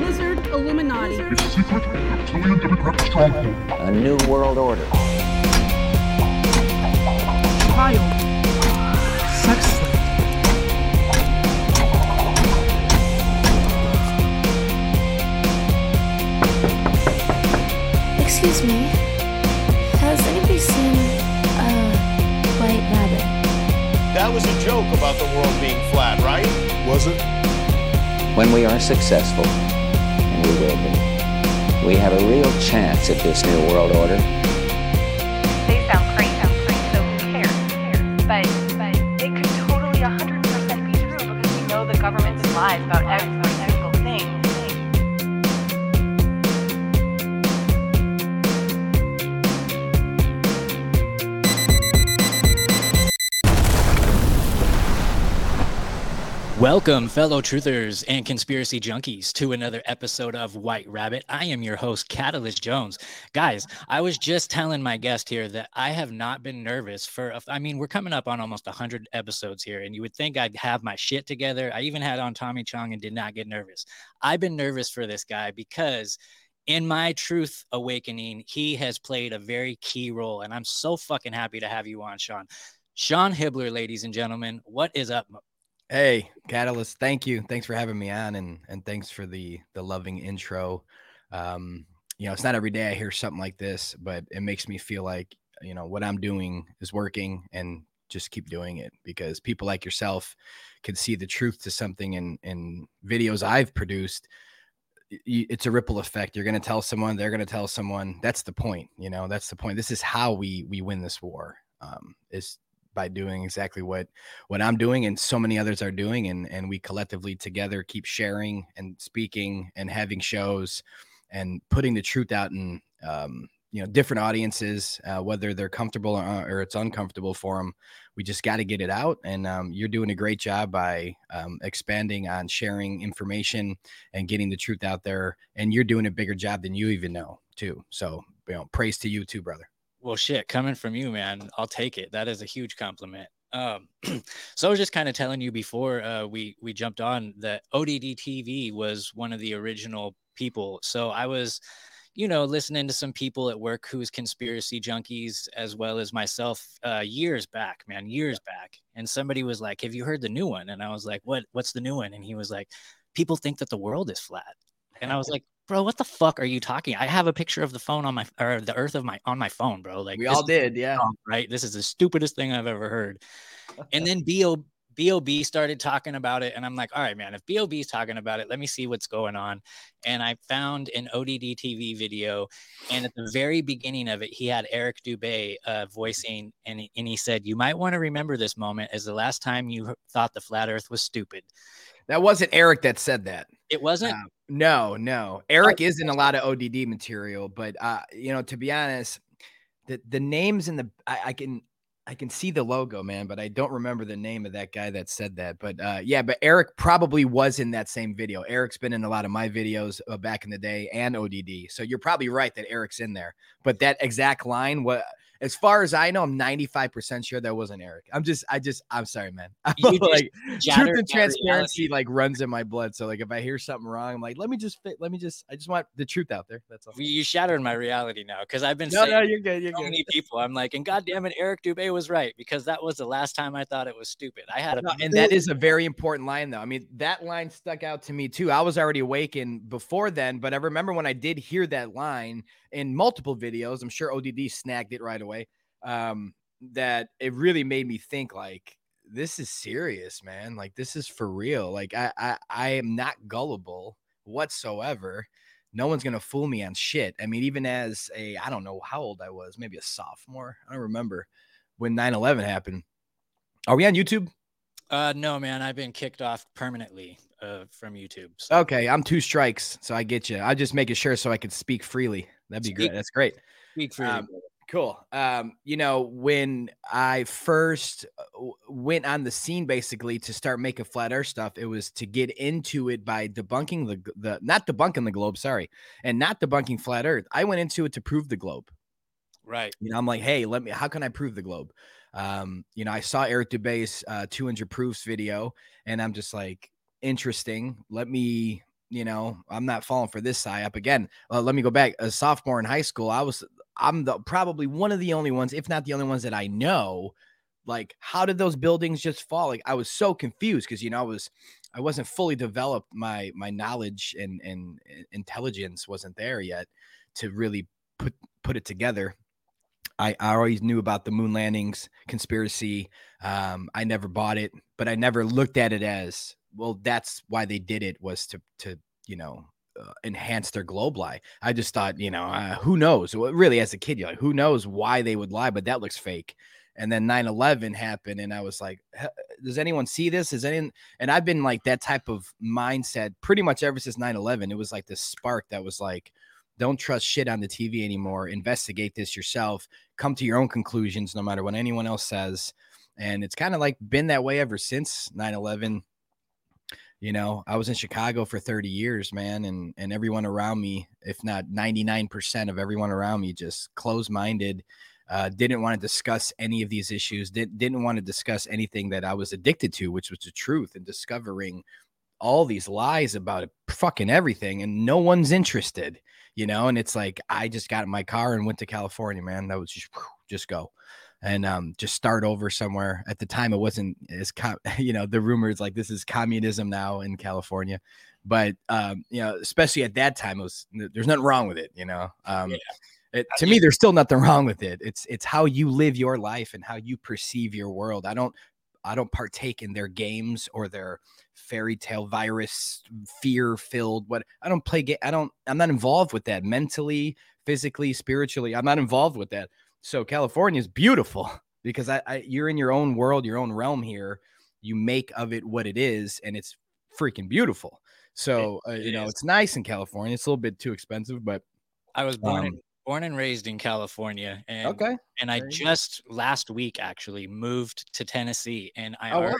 Lizard Illuminati. A secret reptilian democratic stronghold. A new world order. Child. Sex slave. Excuse me. Has anybody seen a white rabbit? That was a joke about the world being flat, right? Was it? When we are successful, and we we have a real chance at this new world order. Welcome, fellow truthers and conspiracy junkies, to another episode of White Rabbit. I am your host, Catalyst Jones. Guys, I was just telling my guest here that I have not been nervous for, a- I mean, we're coming up on almost 100 episodes here, and you would think I'd have my shit together. I even had on Tommy Chong and did not get nervous. I've been nervous for this guy because in my truth awakening, he has played a very key role, and I'm so fucking happy to have you on, Sean. Sean Hibbeler, ladies and gentlemen, what is up? Hey, Catalyst, thank you. Thanks for having me on and and thanks for the the loving intro. Um, you know, it's not every day I hear something like this, but it makes me feel like, you know, what I'm doing is working and just keep doing it because people like yourself can see the truth to something in in videos I've produced. It's a ripple effect. You're going to tell someone, they're going to tell someone. That's the point, you know. That's the point. This is how we we win this war. Um, is by doing exactly what what I'm doing and so many others are doing and and we collectively together keep sharing and speaking and having shows and putting the truth out in um, you know different audiences uh, whether they're comfortable or, or it's uncomfortable for them we just got to get it out and um, you're doing a great job by um, expanding on sharing information and getting the truth out there and you're doing a bigger job than you even know too. So you know praise to you too brother Well, shit, coming from you, man, I'll take it. That is a huge compliment. Um, so I was just kind of telling you before uh, we we jumped on that ODD TV was one of the original people. So I was, you know, listening to some people at work who's conspiracy junkies as well as myself uh, years back, man, years back. And somebody was like, "Have you heard the new one?" And I was like, "What? What's the new one?" And he was like, "People think that the world is flat." And I was like, bro, what the fuck are you talking? I have a picture of the phone on my or the earth of my on my phone, bro. Like we all did yeah right? This is the stupidest thing I've ever heard. And then Bo Bob started talking about it, and I'm like, all right, man, if Bob's talking about it, let me see what's going on. And I found an ODD TV video, and at the very beginning of it, he had Eric Dubay uh, voicing, and and he said, "You might want to remember this moment as the last time you thought the flat Earth was stupid." That wasn't eric that said that It wasn't. Uh, no, no. Eric is in a lot of ODD material, but uh, you know, to be honest, the the names in the I, I can I can see the logo, man, but I don't remember the name of that guy that said that. But uh, yeah, but Eric probably was in that same video. Eric's been in a lot of my videos uh, back in the day and ODD, so you're probably right that Eric's in there. But that exact line, what? As far as I know, I'm 95% sure that wasn't Eric. I'm just, I just, I'm sorry, man. Like, truth and transparency like runs in my blood. So like if I hear something wrong, I'm like, let me just fit, let me just I just want the truth out there. That's all. You shattered my reality now because I've been No, saying no, you're good. You're so good. many people. I'm like, and goddamn it, Eric Dubay was right because that was the last time I thought it was stupid. I had a No, and that is a very important line though. I mean, that line stuck out to me too. I was already awakened before then, but I remember when I did hear that line in multiple videos, I'm sure ODD snagged it right away. Way um, that it really made me think like this is serious, man. Like this is for real. Like I I, I am not gullible whatsoever. No one's gonna fool me on shit. I mean, even as a I don't know how old I was, maybe a sophomore. I don't remember when 9-11 happened. Are we on YouTube? Uh, no, man, I've been kicked off permanently uh, from YouTube. So Okay, I'm two strikes, so I get you. I'm just making sure so I could speak freely. That'd be Speak- great. That's great. speak freely. Um. Cool. Um, you know, when I first uh, went on the scene basically to start making flat earth stuff, it was to get into it by debunking the the not debunking the globe, sorry, and not debunking flat earth. I went into it to prove the globe. right. You know, I'm like, hey, let me. How can I prove the globe? Um, you know, I saw Eric Dubay's uh, 200 proofs video, and I'm just like, interesting. Let me you know, I'm not falling for this psyop again. Uh, let me go back. A sophomore in high school, I was, I'm the probably one of the only ones, if not the only ones that I know. Like, how did those buildings just fall? Like, I was so confused because you know I was, I wasn't fully developed. My my knowledge and and intelligence wasn't there yet to really put put it together. I, I always knew about the moon landings conspiracy. Um, I never bought it, but I never looked at it as well. That's why they did it was to to you know enhance their globe lie. I just thought you know uh, who knows. Really, as a kid, you're like who knows why they would lie, but that looks fake. And then 9/11 happened, and I was like, does anyone see this? Is any? And I've been like that type of mindset pretty much ever since 9/11. It was like this spark that was like don't trust shit on the TV anymore. Investigate this yourself. Come to your own conclusions, no matter what anyone else says. And it's kind of like been that way ever since 9 11. You know, I was in Chicago for 30 years, man, and and everyone around me, if not 99% of everyone around me, just closed minded, uh, didn't want to discuss any of these issues, didn't didn't want to discuss anything that I was addicted to, which was the truth and discovering all these lies about fucking everything, and no one's interested you know, and it's like I just got in my car and went to California, man. That was just just go and um, just start over somewhere. At the time, it wasn't as com- you know the rumors like this is communism now in California, but um, you know, especially at that time, it was there's nothing wrong with it. You know, um, yeah. it, to me, there's still nothing wrong with it. It's it's how you live your life and how you perceive your world. I don't I don't partake in their games or their fairy tale virus fear filled what I don't play game I don't I'm not involved with that mentally, physically, spiritually. I'm not involved with that. So California is beautiful because I, I you're in your own world, your own realm here. You make of it what it is and it's freaking beautiful. So, uh, you know, it's nice in California. It's a little bit too expensive, but I was born um, in born and raised in California, and okay, and I Very good. just last week actually moved to Tennessee, and I Oh, wow.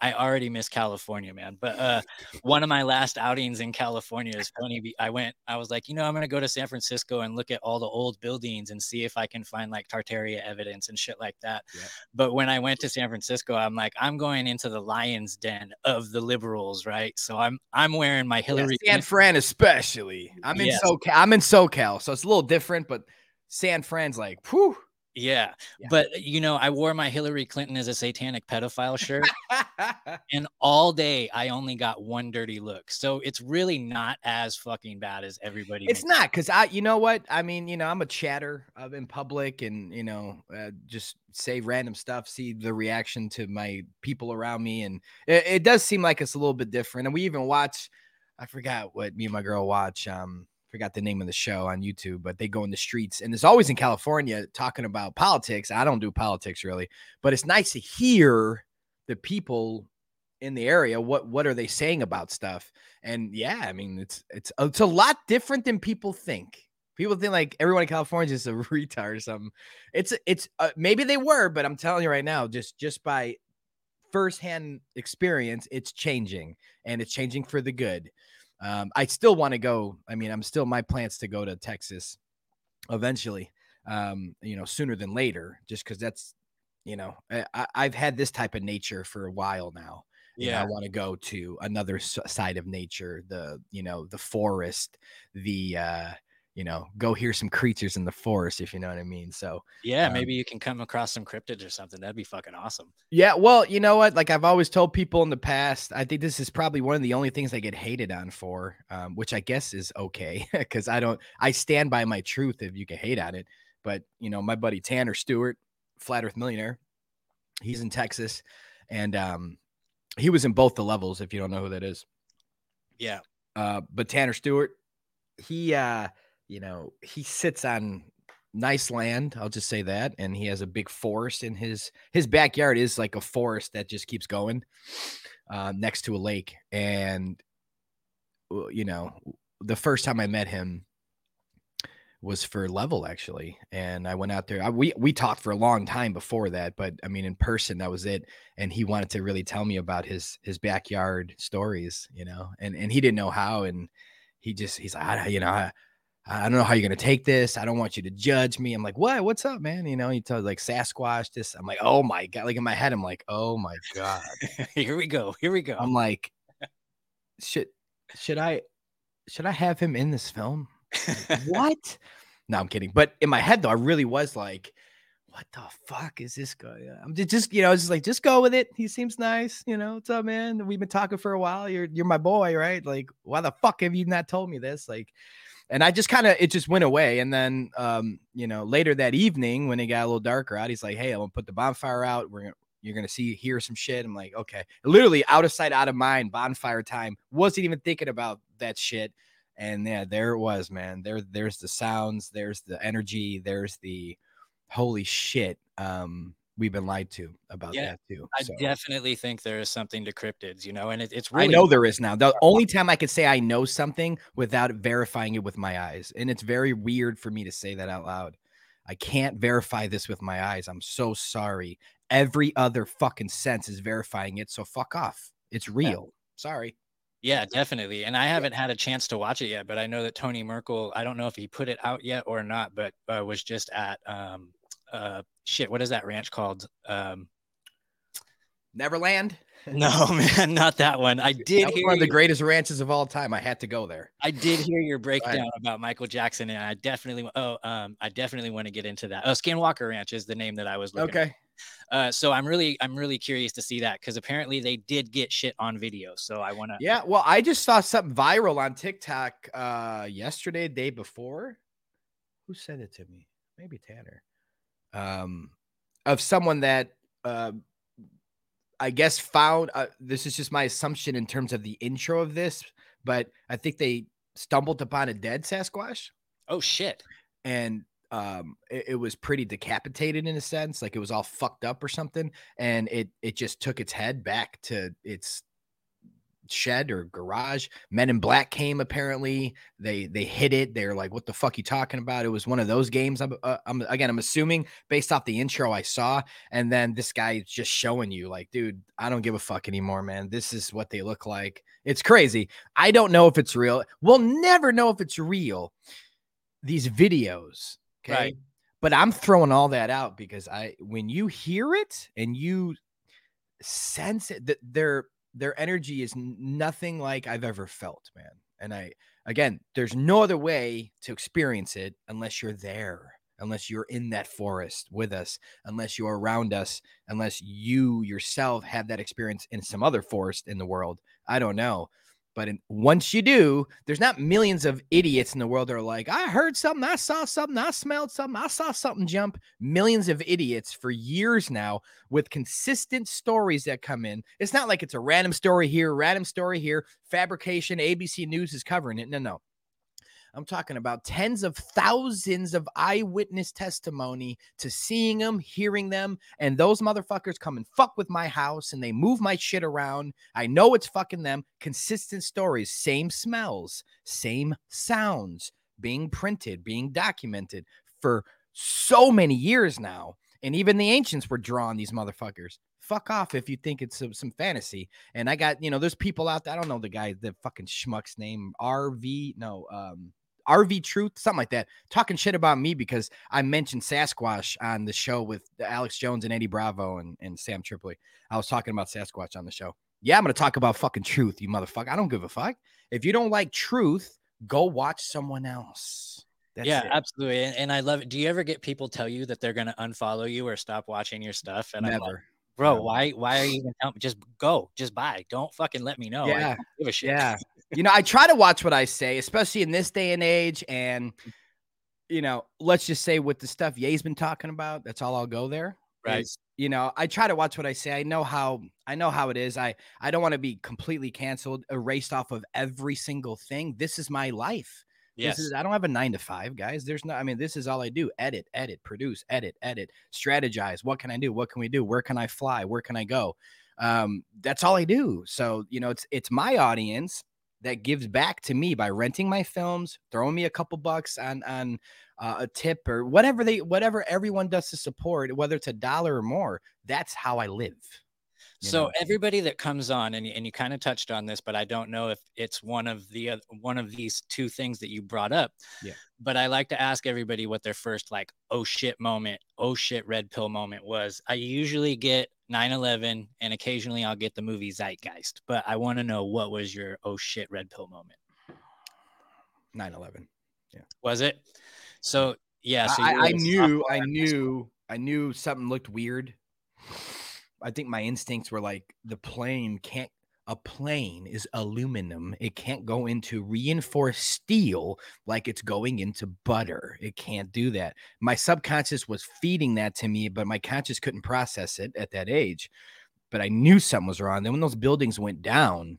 I already miss California, man. But uh, one of my last outings in California is funny. I went, I was like, you know, I'm gonna go to San Francisco and look at all the old buildings and see if I can find like Tartaria evidence and shit like that. Yeah. But when I went to San Francisco, I'm like, I'm going into the lion's den of the liberals, right? So I'm I'm wearing my Yeah, Hillary. San Clinton- Fran, especially. I'm in Yes. SoCal. I'm in SoCal, so it's a little different, but San Fran's like, whew. Yeah. Yeah. But you know, I wore my Hillary Clinton as a satanic pedophile shirt. and all day I only got one dirty look. So it's really not as fucking bad as everybody. it's makes not because I, you know what? I mean, you know, I'm a chatter uh, in public and, you know, uh, just say random stuff, see the reaction to my people around me. And it, it does seem like it's a little bit different. And we even watch, I forgot what me and my girl watch. Um, forgot the name of the show on YouTube, but they go in the streets and it's always in California talking about politics. I don't do politics really, but it's nice to hear the people in the area what what are they saying about stuff? And yeah i mean it's it's it's a lot different than people think. People think like everyone in california is a retard or something. It's it's uh, maybe they were but i'm telling you right now just just by firsthand experience it's changing and it's changing for the good um i still want to go i mean i'm still my plans to go to texas eventually um you know sooner than later just because that's you know I, i've had this type of nature for a while now Yeah. I want to go to another side of nature, the you know the forest, the uh, you know go hear some creatures in the forest, if you know what I mean. So Yeah, um, maybe you can come across some cryptids or something. That'd be fucking awesome. yeah, well, you know what? Like I've always told people in the past, I think this is probably one of the only things I get hated on for, um, which I guess is okay because I don't, I stand by my truth if you can hate on it. But you know, my buddy Tanner Stewart, Flat Earth Millionaire, he's in Texas, and um, he was in both the levels. If you don't know who that is, Yeah. uh, but Tanner Stewart, he, uh, you know, he sits on nice land. I'll just say that, and he has a big forest in his his backyard is like a forest that just keeps going uh, next to a lake. And you know, the first time I met him was for level actually and i went out there I, we we talked for a long time before that but i mean in person that was it and he wanted to really tell me about his his backyard stories you know and and he didn't know how and he just he's like you know I, I don't know how you're gonna take this. I don't want you to judge me. I'm like, what? What's up, man? You know, you tell like Sasquatch this. I'm like, oh my god. Like in my head, I'm like, oh my god. Here we go. Here we go. I'm like, should should I should I have him in this film? what? No, I'm kidding. But in my head though, I really was like, what the fuck is this guy? Uh, I'm just, just you know, I'm just like, just go with it. He seems nice. You know, what's up, man? We've been talking for a while. You're you're my boy, right? Like, why the fuck have you not told me this? Like, and I just kind of it just went away. And then um, you know, later that evening when it got a little darker out, he's like, Hey, I'm gonna put the bonfire out. We're gonna you're gonna see hear some shit. I'm like, okay. Literally out of sight, out of mind, bonfire time. Wasn't even thinking about that shit. And yeah, there it was, man. There, there's the sounds, there's the energy, there's the holy shit. Um, we've been lied to about Yeah, that too. I definitely think there is something to cryptids, you know, and it, it's really I know there is now. The only time I could say I know something without verifying it with my eyes. And it's very weird for me to say that out loud. I can't verify this with my eyes. I'm so sorry. Every other fucking sense is verifying it. So fuck off. It's real. Sorry. Yeah, definitely. And I haven't had a chance to watch it yet, but I know that Tony Merkel, I don't know if he put it out yet or not, but uh, was just at um uh shit, what is that ranch called? Um Neverland. no, man, not that one. I did That hear one of the you- greatest ranches of all time. I had to go there. I did hear your breakdown about Michael Jackson, and I definitely oh um I definitely want to get into that. Oh, Skinwalker Ranch is the name that I was looking. at. Okay. Uh, so I'm really I'm really curious to see that because apparently they did get shit on video. So I want to. Yeah. Well, I just saw something viral on TikTok uh yesterday, day before. Who sent it to me? Maybe Tanner. Um, of someone that uh I guess found uh, this is just my assumption in terms of the intro of this, but I think they stumbled upon a dead Sasquatch Oh shit. and um it, it was pretty decapitated in a sense like it was all fucked up or something and it it just took its head back to its shed or garage. Men in black came apparently. They they hit it. They're like what the fuck you talking about? It was one of those games i'm, uh, I'm again i'm assuming based off the intro i saw and then this guy is just showing you like dude i don't give a fuck anymore man. This is what they look like. It's crazy. I don't know if it's real. We'll never know if it's real these videos okay? Right. but i'm throwing all that out because i when you hear it and you sense it that their their energy is nothing like i've ever felt man. And i again there's no other way to experience it unless you're there unless you're in that forest with us unless you're around us unless you yourself have that experience in some other forest in the world. I don't know but in, once you do, there's not millions of idiots in the world that are like, I heard something, I saw something, I smelled something, I saw something jump. Millions of idiots for years now with consistent stories that come in. It's not like it's a random story here, random story here, fabrication, ABC News is covering it. No, no. I'm talking about tens of thousands of eyewitness testimony to seeing them, hearing them, and those motherfuckers come and fuck with my house and they move my shit around. I know it's fucking them. Consistent stories, same smells, same sounds being printed, being documented for so many years now. And even the ancients were drawing these motherfuckers. Fuck off if you think it's some, some fantasy. And I got, you know, there's people out there. I don't know the guy, the fucking schmuck's name, RV, no, um, RV Truth, something like that, talking shit about me because I mentioned Sasquatch on the show with Alex Jones and Eddie Bravo and, and Sam Tripoli. I was talking about Sasquatch on the show. Yeah, I'm gonna talk about fucking truth, you motherfucker. I don't give a fuck. If you don't like truth, go watch someone else. That's yeah, it. absolutely. And, and I love it. Do you ever get people tell you that they're going to unfollow you or stop watching your stuff? And I'm like, Never. Bro, No. why why are you even telling me? Just go, just buy. Don't fucking let me know. Yeah, give a shit. Yeah. you know, I try to watch what I say, especially in this day and age. And, mm. you know, let's just say with the stuff Ye's been talking about, that's all I'll go there. Right. is, you know, I try to watch what I say. I know how I know how it is. I I don't want to be completely canceled, erased off of every single thing. This is my life. Yes. This is I don't have a nine to five, guys. There's no, I mean, this is all I do. Edit, edit, produce, edit, edit, strategize. What can I do? What can we do? Where can I fly? Where can I go? Um, that's all I do. So, you know, it's it's my audience that gives back to me by renting my films, throwing me a couple bucks on on uh, a tip or whatever they whatever everyone does to support, whether it's a dollar or more. That's how I live. So know? everybody that comes on, and you, and you kind of touched on this, but I don't know if it's one of the oth- one of these two things that you brought up. Yeah. But I like to ask everybody what their first like oh shit moment, oh shit red pill moment was. I usually get 9/11, and occasionally I'll get the movie Zeitgeist. But I want to know what was your oh shit red pill moment. 9/11. yeah Was it? So yeah. So I, I knew, I knew. I knew something looked weird. I think my instincts were like the plane can't. A plane is aluminum. It can't go into reinforced steel like it's going into butter. It can't do that. My subconscious was feeding that to me, but my conscious couldn't process it at that age. But I knew something was wrong. Then when those buildings went down,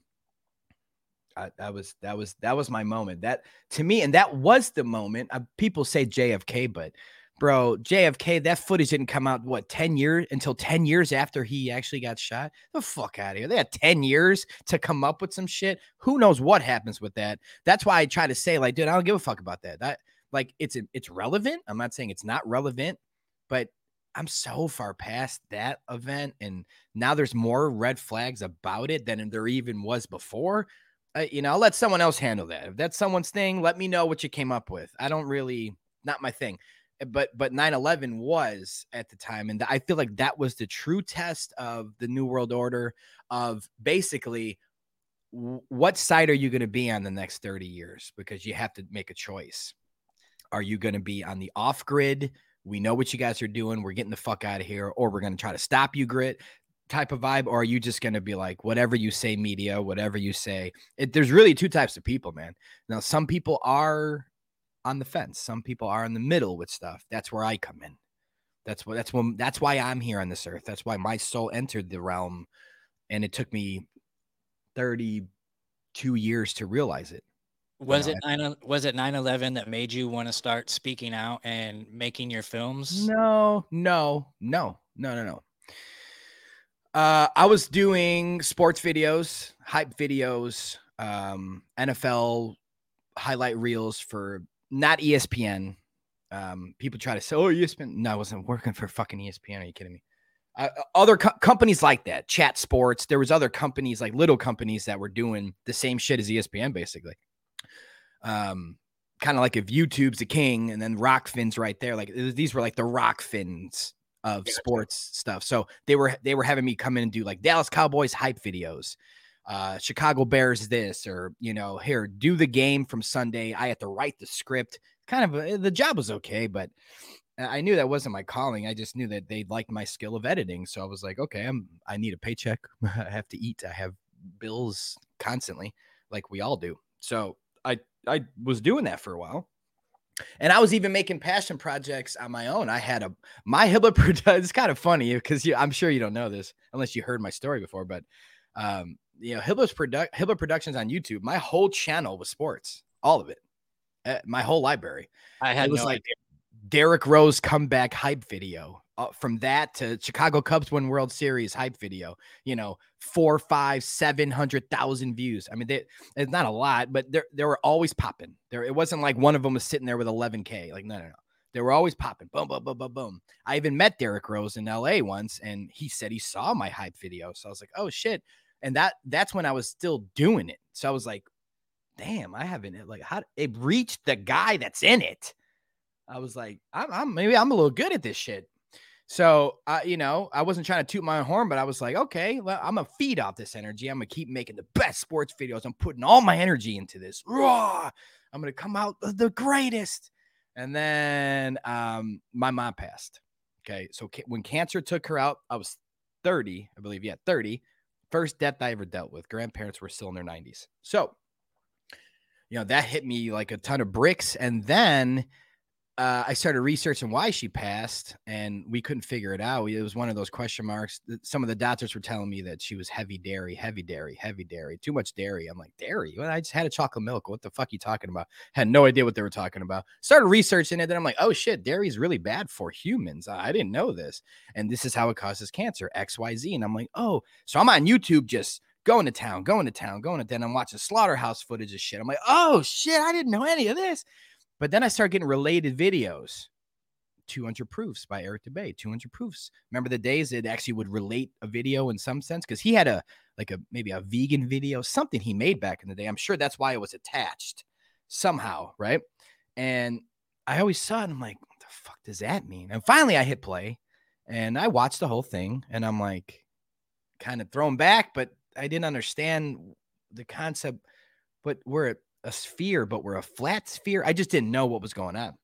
I, that was that was that was my moment. That to me, and that was the moment. Uh, people say JFK, but bro, JFK, that footage didn't come out what 10 years until 10 years after he actually got shot. The fuck out of here. They had 10 years to come up with some shit. Who knows what happens with that? That's why I try to say, like, dude, I don't give a fuck about that. That like it's it's relevant. I'm not saying it's not relevant, but I'm so far past that event, and now there's more red flags about it than there even was before. Uh, you know, I'll let someone else handle that. If that's someone's thing, let me know what you came up with. I don't really, not my thing. Uh, But but 9/11 was at the time, and I feel like that was the true test of the New World Order. Of basically, what side are you going to be on the next 30 years? Because you have to make a choice. Are you going to be on the off grid? We know what you guys are doing. We're getting the fuck out of here, or we're going to try to stop you, grit type of vibe, or are you just going to be like, whatever you say, media, whatever you say? It, there's really two types of people, man. Now, some people are on the fence, some people are in the middle with stuff. That's where I come in. That's what that's when that's why I'm here on this earth. That's why my soul entered the realm, and it took me 32 years to realize it. Was know, it nine? Was it 9/11 that made you want to start speaking out and making your films? No, no, no, no, no, no. Uh, I was doing sports videos, hype videos, um, NFL highlight reels for not ESPN. Um, people try to say, "Oh, ESPN." No, I wasn't working for fucking ESPN. Are you kidding me? Uh, other co- companies like that, Chat Sports. There was other companies like little companies that were doing the same shit as ESPN, basically. Um, kind of like if YouTube's the king, and then Rokfin's right there. Like th- these were like the Rokfins of sports stuff. So they were they were having me come in and do like Dallas Cowboys hype videos, uh, Chicago Bears this, or you know, here do the game from Sunday. I had to write the script. Kind of uh, the job was okay, but I knew that wasn't my calling. I just knew that they liked my skill of editing. So I was like, okay, I'm I need a paycheck. I have to eat. I have bills constantly, like we all do. So I I was doing that for a while. And I was even making passion projects on my own. I had a my Hibbeler production. It's kind of funny because I'm sure you don't know this unless you heard my story before. But um, you know, Hibbeler's product Hibbeler Productions on YouTube. My whole channel was sports, all of it, uh, my whole library. I had it was no like idea. Derrick Rose comeback hype video. Uh, from that to Chicago Cubs win World Series hype video, you know, four, five, seven hundred thousand views. I mean, they, it's not a lot, but they they were always popping. There, it wasn't like one of them was sitting there with 11k. Like, no, no, no. They were always popping. Boom, boom, boom, boom, boom. I even met Derrick Rose in LA once, and he said he saw my hype video. So I was like, oh shit. And that that's when I was still doing it. So I was like, damn, I haven't like how it reached the guy that's in it. I was like, I'm, I'm maybe I'm a little good at this shit. So, uh, you know, I wasn't trying to toot my horn, but I was like, okay, well, I'm gonna feed off this energy. I'm gonna keep making the best sports videos. I'm putting all my energy into this. Raw. I'm gonna come out the greatest. And then um, my mom passed. Okay, so ca- when cancer took her out, I was 30, I believe. Yeah, 30. First death I ever dealt with. Grandparents were still in their 90s. So, you know, that hit me like a ton of bricks. And then uh, I started researching why she passed, and we couldn't figure it out. It was one of those question marks. Some of the doctors were telling me that she was heavy dairy, heavy dairy, heavy dairy, too much dairy. I'm like, dairy? Well, I just had a chocolate milk. What the fuck are you talking about? Had no idea what they were talking about. Started researching it, then I'm like, oh shit, dairy is really bad for humans. I I didn't know this, and this is how it causes cancer, X, Y, Z. And I'm like, oh, so I'm on YouTube just going to town, going to town, going to town. I'm watching slaughterhouse footage of shit. I'm like, oh shit, I didn't know any of this. But then I started getting related videos. 200 proofs by Eric Dubay. 200 proofs. Remember the days it actually would relate a video in some sense because he had a like a maybe a vegan video, something he made back in the day. I'm sure that's why it was attached somehow, right? And I always saw it. And I'm like, what the fuck does that mean? And finally, I hit play, and I watched the whole thing, and I'm like, kind of thrown back, but I didn't understand the concept. But where it a sphere, but we're a flat sphere. I just didn't know what was going on.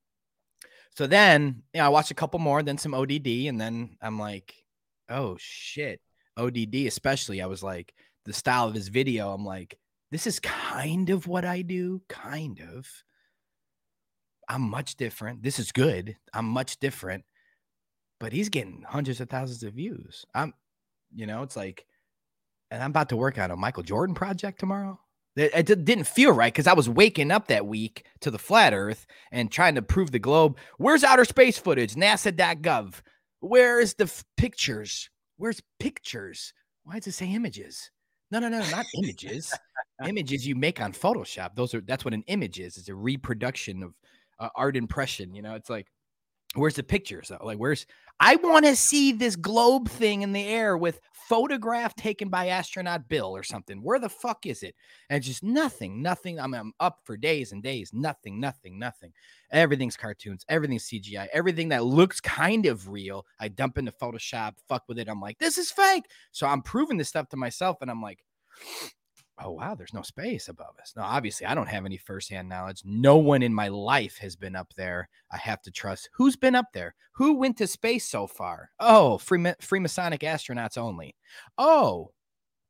So then, you know, I watched a couple more, then some ODD, and then I'm like, oh shit, ODD, especially. I was like, the style of his video, I'm like, this is kind of what I do, kind of. I'm much different. This is good. I'm much different, but he's getting hundreds of thousands of views. I'm, you know, it's like, and I'm about to work on a Michael Jordan project tomorrow. It, it didn't feel right because I was waking up that week to the flat earth and trying to prove the globe. Where's outer space footage? NASA.gov. Where's the f- pictures? Where's pictures? Why does it say images? No, no, no, not images. images you make on Photoshop. Those are that's what an image is. It's a reproduction of uh, art impression. You know, it's like where's the pictures? Like where's I want to see this globe thing in the air with photograph taken by astronaut Bill or something. Where the fuck is it? And just nothing, nothing. I'm, I'm up for days and days. Nothing, nothing, nothing. Everything's cartoons. Everything's CGI. Everything that looks kind of real, I dump into Photoshop, fuck with it. I'm like, this is fake. So I'm proving this stuff to myself, and I'm like, oh wow, there's no space above us. No, obviously, I don't have any firsthand knowledge. No one in my life has been up there. I have to trust. Who's been up there? Who went to space so far? Oh, free Freemasonic astronauts only. Oh,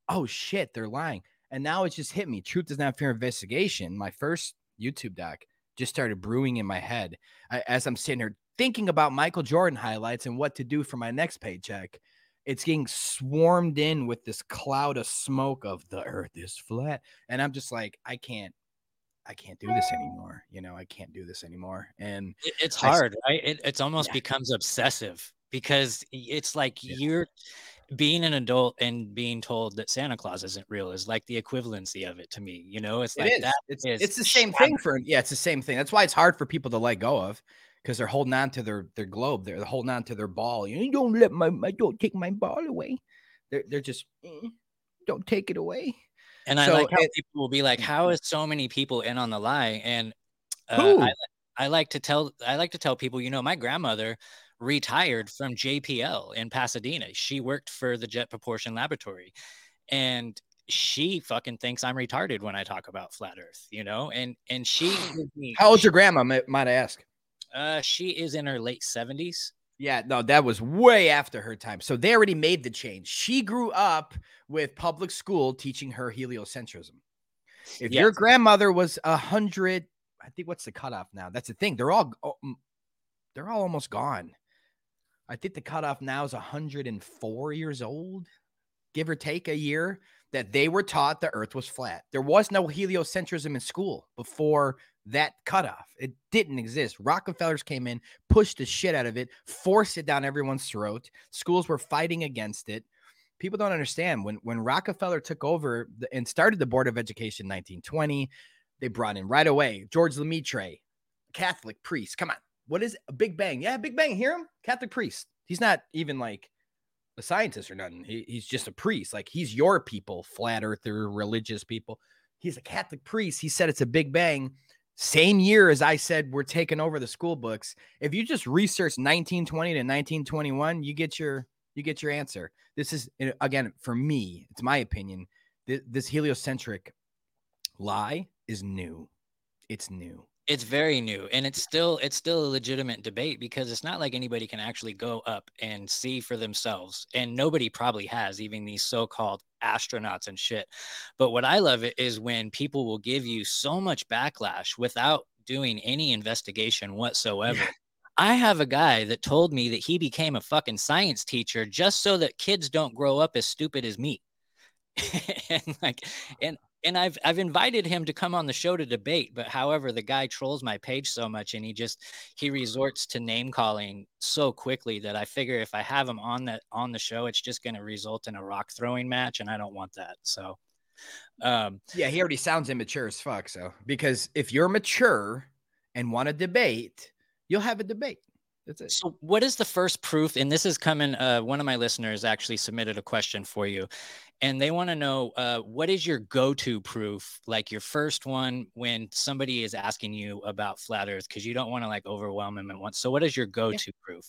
oh shit, they're lying. And now it's just hit me. Truth does not fear investigation. My first YouTube doc just started brewing in my head I, as I'm sitting here thinking about Michael Jordan highlights and what to do for my next paycheck it's getting swarmed in with this cloud of smoke of the earth is flat and i'm just like i can't i can't do this anymore you know i can't do this anymore and It- it's I hard, right? It, it's almost Yeah. becomes obsessive because it's like you're being an adult and being told that Santa Claus isn't real is like the equivalency of it to me. You know, it's like it is that it's, is it's the same shattered. thing for yeah it's the same thing that's why it's hard for people to let go of because they're holding on to their their globe they're, holding on to their ball you, know, don't let my, my don't take my ball away they're, they're just "Eh, don't take it away And I So like how it- people will be like, "How is so many people in on the lie?" And uh, I, I like to tell I like to tell people, you know, my grandmother retired from JPL in Pasadena. She worked for the Jet Propulsion Laboratory, and she fucking thinks I'm retarded when I talk about flat Earth. You know, and and she how old's your grandma might, might i ask Uh, she is in her late seventies. Yeah, no, that was way after her time. So they already made the change. She grew up with public school teaching her heliocentrism. If your grandmother was a hundred, I think what's the cutoff now? That's the thing. They're all oh, mm, they're all almost gone. I think the cutoff now is 104 years old, give or take a year, that they were taught the earth was flat. There was no heliocentrism in school before that cutoff. It didn't exist. Rockefellers came in, pushed the shit out of it, forced it down everyone's throat. Schools were fighting against it. People don't understand when when Rockefeller took over the, and started the Board of Education in 1920, they brought in right away George Lemaitre, Catholic priest. Come on, what is it? a Big Bang? Yeah, Big Bang. Hear him? Catholic priest. He's not even like a scientist or nothing. He, he's just a priest. Like he's your people, flat earther, religious people. He's a Catholic priest. He said it's a Big Bang. Same year as I said, we're taking over the school books. If you just research 1920 to 1921, you get your you get your answer. This is again for me, it's my opinion. This, this heliocentric lie is new. It's new. It's very new and it's still it's still a legitimate debate because it's not like anybody can actually go up and see for themselves and nobody probably has even these so-called astronauts and shit. But what i love it is when people will give you so much backlash without doing any investigation whatsoever. I have a guy that told me that he became a fucking science teacher just so that kids don't grow up as stupid as me. and like and and I've I've invited him to come on the show to debate, but however, the guy trolls my page so much and he just he resorts to name calling so quickly that I figure if I have him on that on the show, it's just gonna result in a rock throwing match, and I don't want that. So um Yeah, he already sounds immature as fuck. So because if you're mature and want to debate, you'll have a debate. That's it. So, what is the first proof? And this is coming. Uh, one of my listeners actually submitted a question for you, and they want to know uh, what is your go-to proof, like your first one when somebody is asking you about flat Earth, because you don't want to like overwhelm them at once. So, what is your go-to proof?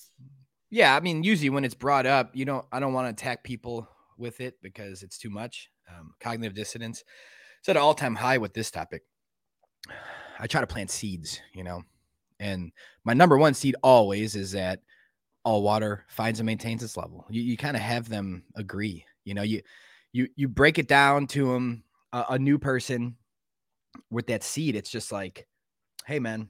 Yeah, I mean, usually when it's brought up, you don't. I don't want to attack people with it because it's too much. Um, cognitive dissonance. It's at an all-time high with this topic. I try to plant seeds, you know. And my number one seed always is that all water finds and maintains its level. You, you kind of have them agree, you know. You you you break it down to them, a, a new person with that seed. It's just like, hey man,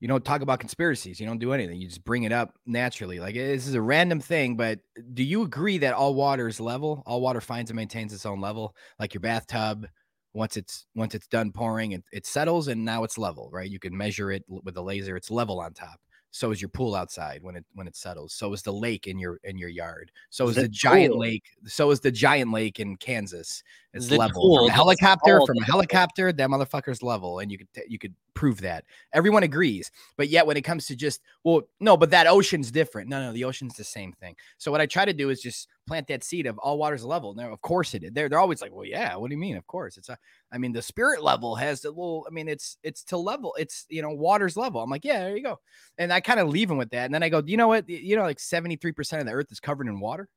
you don't talk about conspiracies. You don't do anything. You just bring it up naturally. Like eh, this is a random thing, but do you agree that all water is level? All water finds and maintains its own level, like your bathtub. Once it's once it's done pouring, it, it settles and now it's level, right? You can measure it with a laser. It's level on top. So is your pool outside when it when it settles. So is the lake in your in your yard. So is The the giant pool. lake. So is the giant lake in Kansas. It's The level pool from a helicopter. From a helicopter, that motherfucker's level, and you could you could prove that. Everyone agrees. But yet, when it comes to just well, no, but that ocean's different. No, no, the ocean's the same thing. So what I try to do is just plant that seed of all waters level. Now, of course it is. They're they're always like, well, yeah. What do you mean? Of course, it's a. I mean, the spirit level has the little. I mean, it's it's to level. It's you know water's level. I'm like, yeah, there you go. And I kind of leave them with that. And then I go, you know what? You know, like 73 percent of the earth is covered in water.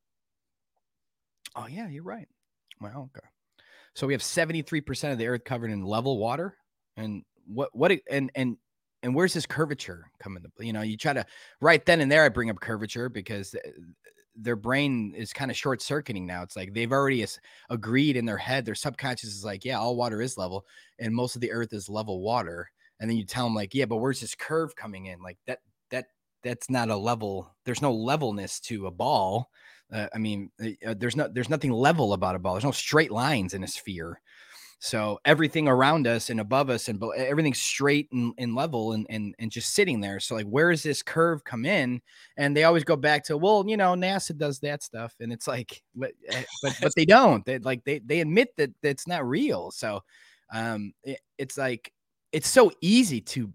Oh yeah, you're right. Well, okay. So we have 73% of the earth covered in level water. And what what and and and where's this curvature coming you know, you try to right then and there I bring up curvature because th- their brain is kind of short circuiting now. It's like they've already agreed in their head, their subconscious is like, yeah, all water is level and most of the earth is level water. And then you tell them like, yeah, but where's this curve coming in? Like that that that's not a level. There's no levelness to a ball. Uh, I mean, uh, there's no there's nothing level about a ball. There's no straight lines in a sphere. So everything around us and above us and everything's straight and, and level and, and and just sitting there. So like, where does this curve come in? And they always go back to, well, you know, NASA does that stuff, and it's like, but eh, but, but they don't. They like they they admit that that's not real. So um, it, it's like it's so easy to,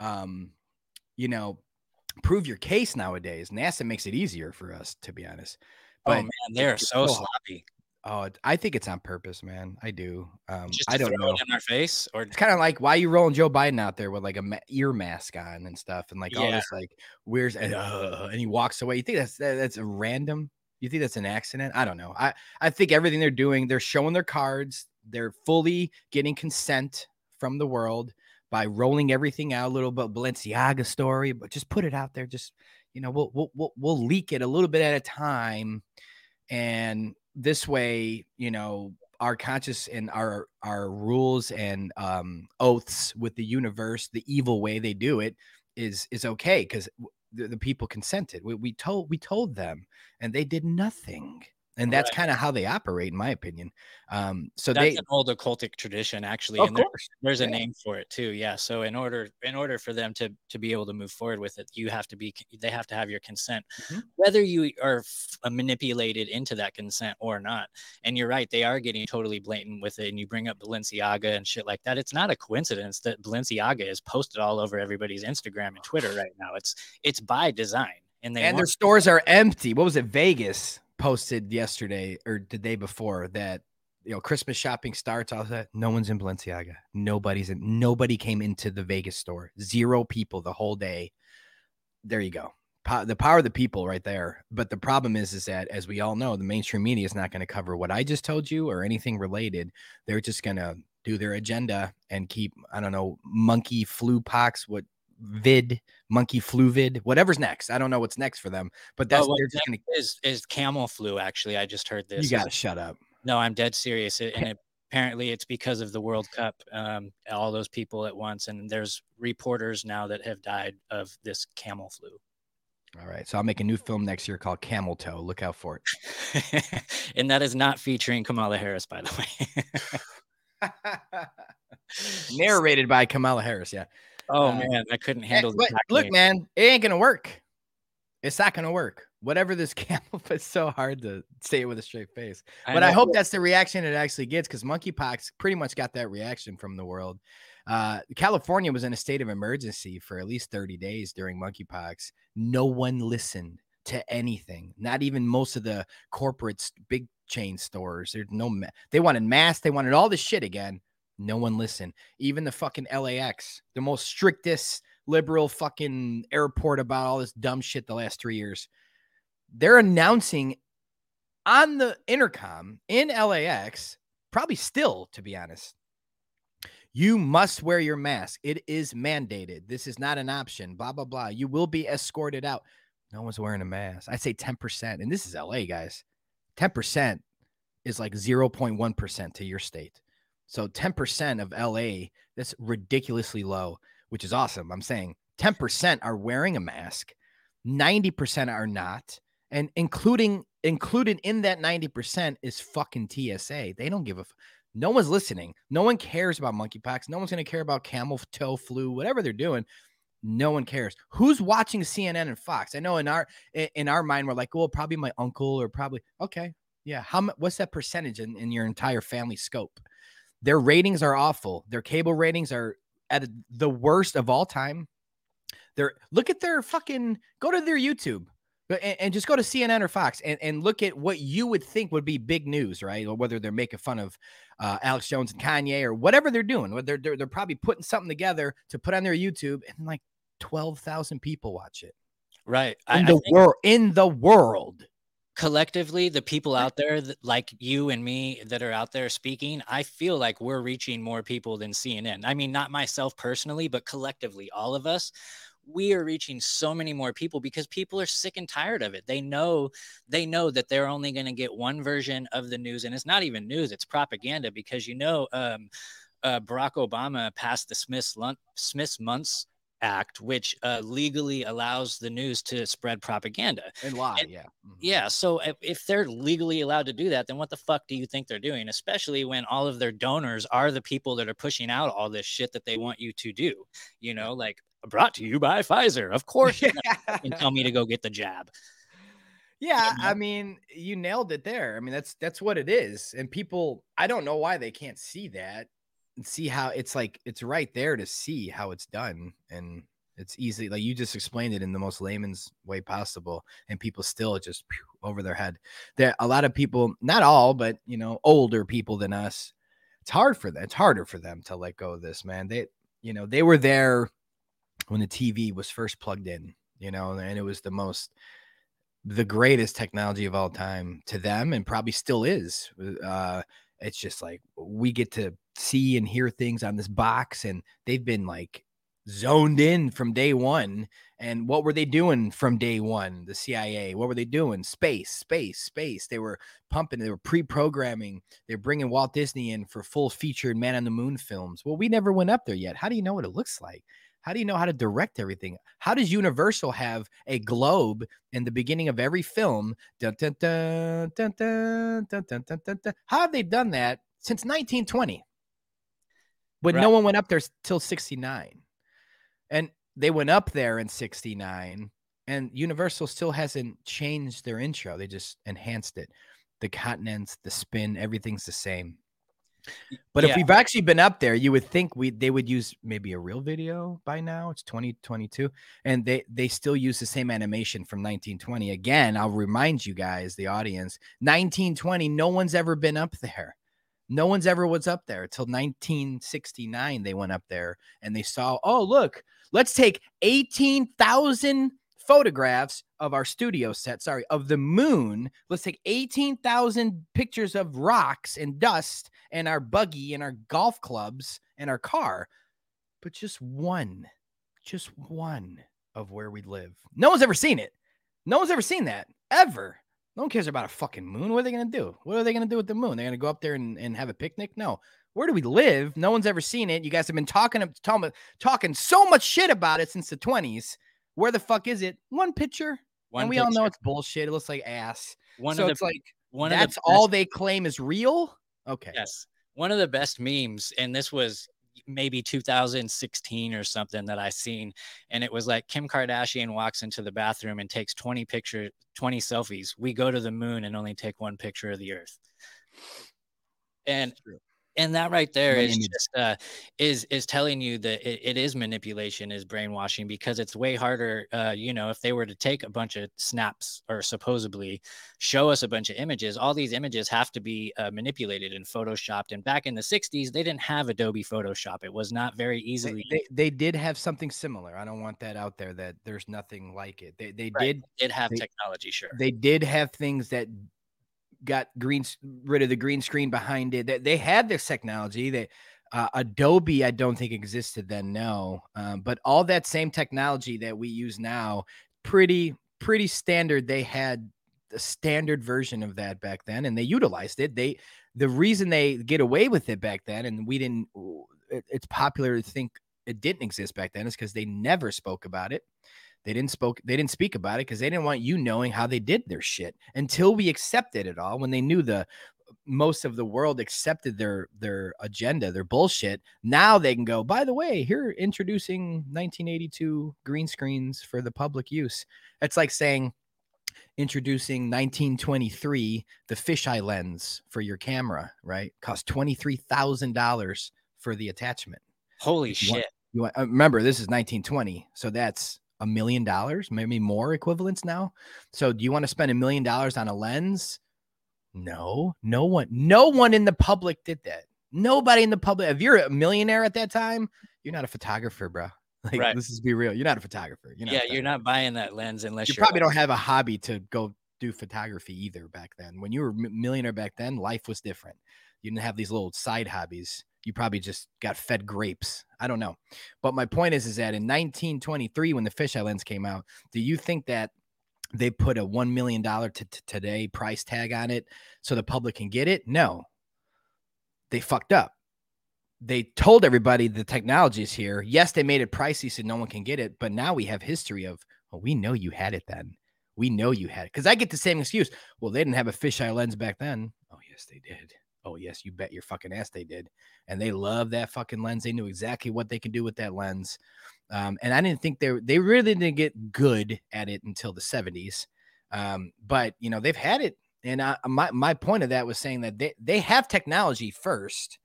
um, you know, prove your case nowadays. NASA makes it easier for us, to be honest. Oh But man, they are so so sloppy. Oh, I think it's on purpose, man. I do. Um, Just I don't know. in our face, or It's kind of like why you rolling Joe Biden out there with like a ma- ear mask on and stuff, and like all Yeah. this like where's and, uh, and he walks away. You think that's that, that's a random? You think that's an accident? I don't know. I I think everything they're doing, they're showing their cards. They're fully getting consent from the world by rolling everything out. A little bit Balenciaga story, but just put it out there. Just you know, we'll we'll we'll, we'll leak it a little bit at a time, and this way, you know, our conscious and our our rules and um oaths with the universe, the evil way they do it is is okay because the, the people consented. We, we told we told them, and they did nothing. And that's Right. kind of how they operate, in my opinion. Um, so that's they, an old occultic tradition, actually. of and there- there's a yeah. name for it too yeah so in order in order for them to to be able to move forward with it you have to be they have to have your consent Mhm. whether you are f- uh, manipulated into that consent or not and you're right they are getting totally blatant with it and you bring up balenciaga and shit like that it's not a coincidence that balenciaga is posted all over everybody's instagram and twitter right now it's it's by design and they and their stores are empty. What was it? Vegas posted yesterday or the day before that you know Christmas shopping starts. All that no one's in Balenciaga. Nobody's in. Nobody came into the Vegas store. Zero people the whole day. There you go. Po- the power of the people right there. But the problem is, is that as we all know, the mainstream media is not going to cover what I just told you or anything related. They're just going to do their agenda and keep I don't know monkey flu pox what vid monkey flu vid whatever's next. I don't know what's next for them, but that's Oh, well, they're just gonna. is is camel flu actually i just heard this You gotta shut up. No, I'm dead serious. It, and it, apparently it's because of the World Cup, um, all those people at once. And there's reporters now that have died of this camel flu. All right, so I'll make a new film next year called Camel Toe. Look out for it. and that is not featuring Kamala Harris, by the way. Narrated by Kamala Harris. Yeah. Oh, Uh, man, I couldn't Eh, handle the but look, man, it ain't gonna work. It's not gonna work. Whatever this camel, it's so hard to say it with a straight face. But I know. hope that's the reaction it actually gets because monkeypox pretty much got that reaction from the world. Uh, California was in a state of emergency for at least 30 days during monkeypox. No one listened to anything, not even most of the corporates, big chain stores. There's no, ma- they wanted masks, they wanted all this shit again. No one listened. Even the fucking LAX, the most strictest liberal fucking airport about all this dumb shit the last three years. They're announcing on the intercom in LAX, probably still, to be honest, You must wear your mask. It is mandated. This is not an option. Blah blah blah. You will be escorted out. No one's wearing a mask. I'd say 10%. And this is LA, guys. 10% is like 0.1% to your state. So 10% of LA, that's ridiculously low, which is awesome. I'm saying 10% are wearing a mask, 90% are not. And including included in that 90% is fucking TSA. They don't give a f- no one's listening. No one cares about monkeypox. No one's going to care about camel toe flu, whatever they're doing. No one cares. Who's watching CNN and Fox? I know in our in our mind we're like, well, probably my uncle or probably okay, yeah. How what's that percentage in, in your entire family scope? Their ratings are awful. Their cable ratings are at the worst of all time. They're look at their fucking go to their YouTube and, and just go to CNN or Fox and, and look at what you would think would be big news, right? Or whether they're making fun of uh, Alex Jones and Kanye or whatever they're doing. Whether they're, they're, they're probably putting something together to put on their YouTube and like 12,000 people watch it Right. In I the think world. In the world. Collectively, the people out there that, like you and me that are out there speaking, I feel like we're reaching more people than CNN. I mean, not myself personally, but collectively, all of us, we are reaching so many more people because people are sick and tired of it. They know they know that they're only going to get one version of the news, and it's not even news; it's propaganda. Because you know, um, uh, Barack Obama passed the Smiths Lun- Smiths Months Act, which uh, legally allows the news to spread propaganda. And lie, And- yeah. Mhm. Yeah. So if, if they're legally allowed to do that, then what the fuck do you think they're doing? Especially when all of their donors are the people that are pushing out all this shit that they want you to do. You know, like brought to you by Pfizer. Of course, gonna tell me to go get the jab. Yeah, you? I mean, you nailed it there. I mean, that's that's what it is. And people, I don't know why they can't see that see how it's like it's right there to see how it's done. And it's easy, like you just explained it in the most layman's way possible, and people still just over their head. There a lot of people, not all, but you know, older people than us. It's hard for them. It's harder for them to let go of this, man. They, you know, they were there when the TV was first plugged in, you know, and it was the most the greatest technology of all time to them and probably still is uh it's just like we get to see and hear things on this box and they've been like zoned in from day one. And what were they doing from day one? The cia what were they doing? Space space space. They were pumping they were pre-programming. They're bringing walt disney in for full featured man on the moon films. Well we never went up there yet. How do you know what it looks like how do you know how to direct everything how does universal have a globe in the beginning of every film. Dun, dun, dun, dun, dun, dun, dun, dun, dun. How have they done that since 1920? When no one went up there till 69. And they went up there in 69, and Universal still hasn't changed their intro. They just enhanced it. The continents, the spin, everything's the same. But if we've actually been up there, you would think we they would use maybe a real video by now. It's 2022 and they they still use the same animation from 1920. Again, I'll remind you guys, the audience, 1920 no one's ever been up there. No one's ever was up there until 1969 they went up there and they saw, "Oh, look, let's take 18,000 photographs of our studio set, sorry, of the moon. Let's take 18,000 pictures of rocks and dust and our buggy and our golf clubs and our car, but just one, just one of where we live. No one's ever seen it. No one's ever seen that ever. No one cares about a fucking moon. What are they going to do? What are they going to do with the moon? They're going to go up there and, and have a picnic? No. Where do we live? No one's ever seen it. You guys have been talking, talking, talking so much shit about it since the 20s. Where the fuck is it? One picture. One and we all know it's bullshit. It looks like ass. one so of the it's like one that's the all they claim is real. Okay. Yes. One of the best memes, and this was maybe 2016 or something that I seen, and it was like Kim Kardashian walks into the bathroom and takes 20 picture, 20 selfies. We go to the moon and only take one picture of the Earth. And. And that right there is just uh, is is telling you that it, it is manipulation, is brainwashing because it's way harder. Uh, you know, if they were to take a bunch of snaps or supposedly show us a bunch of images, all these images have to be uh, manipulated and photoshopped. And back in the '60s, they didn't have Adobe Photoshop; it was not very They, easily. they, they did have something similar. I don't want that out there that there's nothing like it. They they Right. did did have they- technology, sure. they did have things that got green rid of the green screen behind it. They, they had this technology that Uh, Adobe, I don't think existed then, no. Um, but all that same technology that we use now, pretty pretty standard. They had the standard version of that back then, and they utilized it. They the reason they get away with it back then, and we didn't. It, it's popular to think it didn't exist back then, is because they never spoke about it. They didn't spoke. They didn't speak about it because they didn't want you knowing how they did their shit until we accepted it all. When they knew the most of the world accepted their their agenda, their bullshit. Now they can go. By the way, here introducing 1982 green screens for the public use. It's like saying introducing 1923 the fisheye lens for your camera. Right, cost twenty three thousand dollars for the attachment. Holy You want- shit. You want, uh, remember this is 1920, so that's a million dollars, maybe more equivalents now. So do you want to spend a million dollars on a lens? No, no one, no one in the public did that. Nobody in the public. If you're a millionaire at that time, you're not a photographer, bro. Like, Right. let's just be real. You're not a photographer. You're yeah, you're not buying that lens unless You probably don't have a hobby to go do photography either back then. When you were a millionaire back then, life was different. You didn't have these little side hobbies. You probably just got fed grapes. I don't know. But my point is, is that in 1923, when the fisheye lens came out, do you think that they put a $1 million to to today price tag on it so the public can get it? No. They fucked up. They told everybody the technology is here. Yes, they made it pricey so no one can get it. But now we have history of, well, we know you had it then. We know you had it. Because I get the same excuse. Well, they didn't have a fisheye lens back then. Oh, yes, they did. Oh, yes, you bet your fucking ass they did. And they love that fucking lens. They knew exactly what they could do with that lens. Um, and I didn't think they they really didn't get good at it until the 70s. Um, but you know, they've had it. And I, my my point of that was saying that they, they have technology first.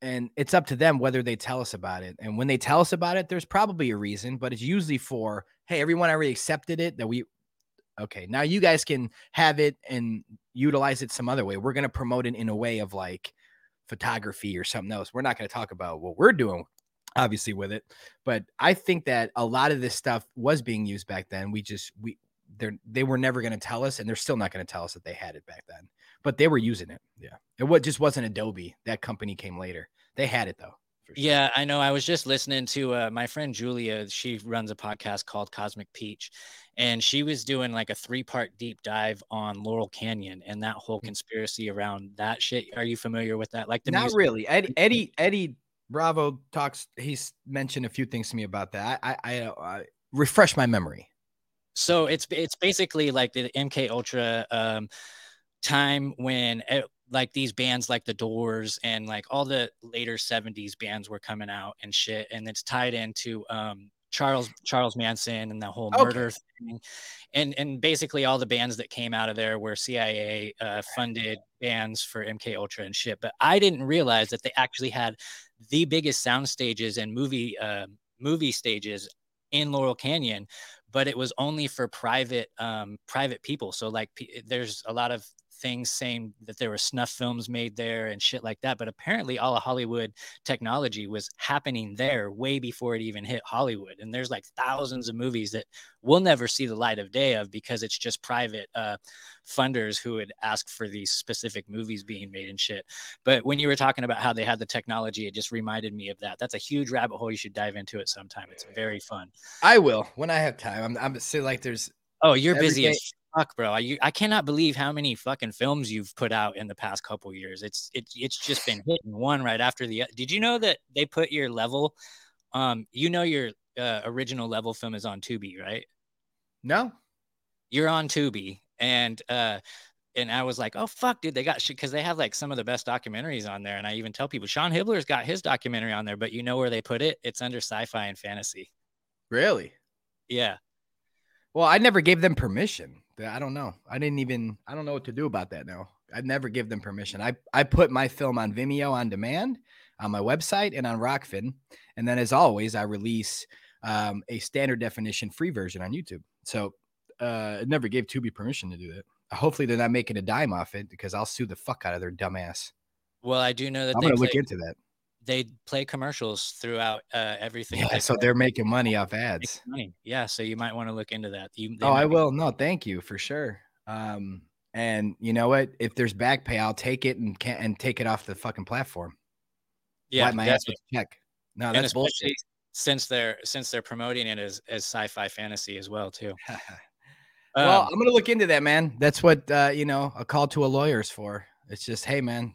And it's up to them whether they tell us about it. And when they tell us about it, there's probably a reason, but it's usually for, hey, everyone already accepted it that we okay, now you guys can have it and utilize it some other way. We're going to promote it in a way of like photography or something else. We're not going to talk about what we're doing obviously with it, but I think that a lot of this stuff was being used back then. We just we they're they were never going to tell us and they're still not going to tell us that they had it back then. But they were using it. Yeah. It what just wasn't Adobe. That company came later. They had it though. Sure. Yeah, I know. I was just listening to uh, my friend Julia. She runs a podcast called Cosmic Peach, and she was doing like a three-part deep dive on Laurel Canyon and that whole conspiracy around that shit. Are you familiar with that? Like the not music- really. Eddie, Eddie Eddie Bravo talks. He's mentioned a few things to me about that. I I, I, I refresh my memory. So it's it's basically like the MK Ultra um, time when eh, like these bands like the Doors and like all the later '70s bands were coming out and shit, and it's tied into um, Charles Charles Manson and the whole Okay. murder thing, and and basically all the bands that came out of there were CIA uh, funded bands for MK Ultra and shit. But I didn't realize that they actually had the biggest sound stages and movie uh, movie stages in Laurel Canyon but it was only for private um private people so like p- there's a lot of things saying that there were snuff films made there and shit like that but apparently all of hollywood technology was happening there way before it even hit hollywood and there's like thousands of movies that we'll never see the light of day of because it's just private uh funders who would ask for these specific movies being made and shit. But when you were talking about how they had the technology it just reminded me of that. That's a huge rabbit hole you should dive into it sometime it's very fun. I will when I have time. I'm I'm still like there's Oh, you're busy day- as fuck, bro. I, you, I cannot believe how many fucking films you've put out in the past couple years. It's it's it's just been hitting one right after the. Did you know that they put your level? Um, you know your uh, original level film is on Tubi, right? no. You're on Tubi, and uh, and I was like, oh fuck, dude, they got shit because they have like some of the best documentaries on there. And I even tell people, Sean Hibbeler's got his documentary on there, but you know where they put it? It's under sci-fi and fantasy. Really? Yeah. Well, I never gave them permission. I don't know. I didn't even. I don't know what to do about that now. I'd never give them permission. I I put my film on Vimeo on demand on my website and on Rokfin, and then as always, I release um, a standard definition free version on YouTube. So uh, I never gave Tubi permission to do that. Hopefully, they're not making a dime off it because I'll sue the fuck out of their dumbass. Well, I do know that I'm gonna look into that. They play commercials throughout uh, everything. Yeah, they so play. they're making money off ads. money. Yeah, so you might want to look into that. You, Oh, I be- will. No, thank you for sure. Um, and you know what? If there's back pay, I'll take it and can and take it off the fucking platform. Yeah, wipe my ass with check. No, that's bullshit. since they're since they're promoting it as as sci-fi fantasy as well too. well, Um, I'm gonna look into that, man. That's what uh, you know a call to a lawyer is for. It's just, hey, man,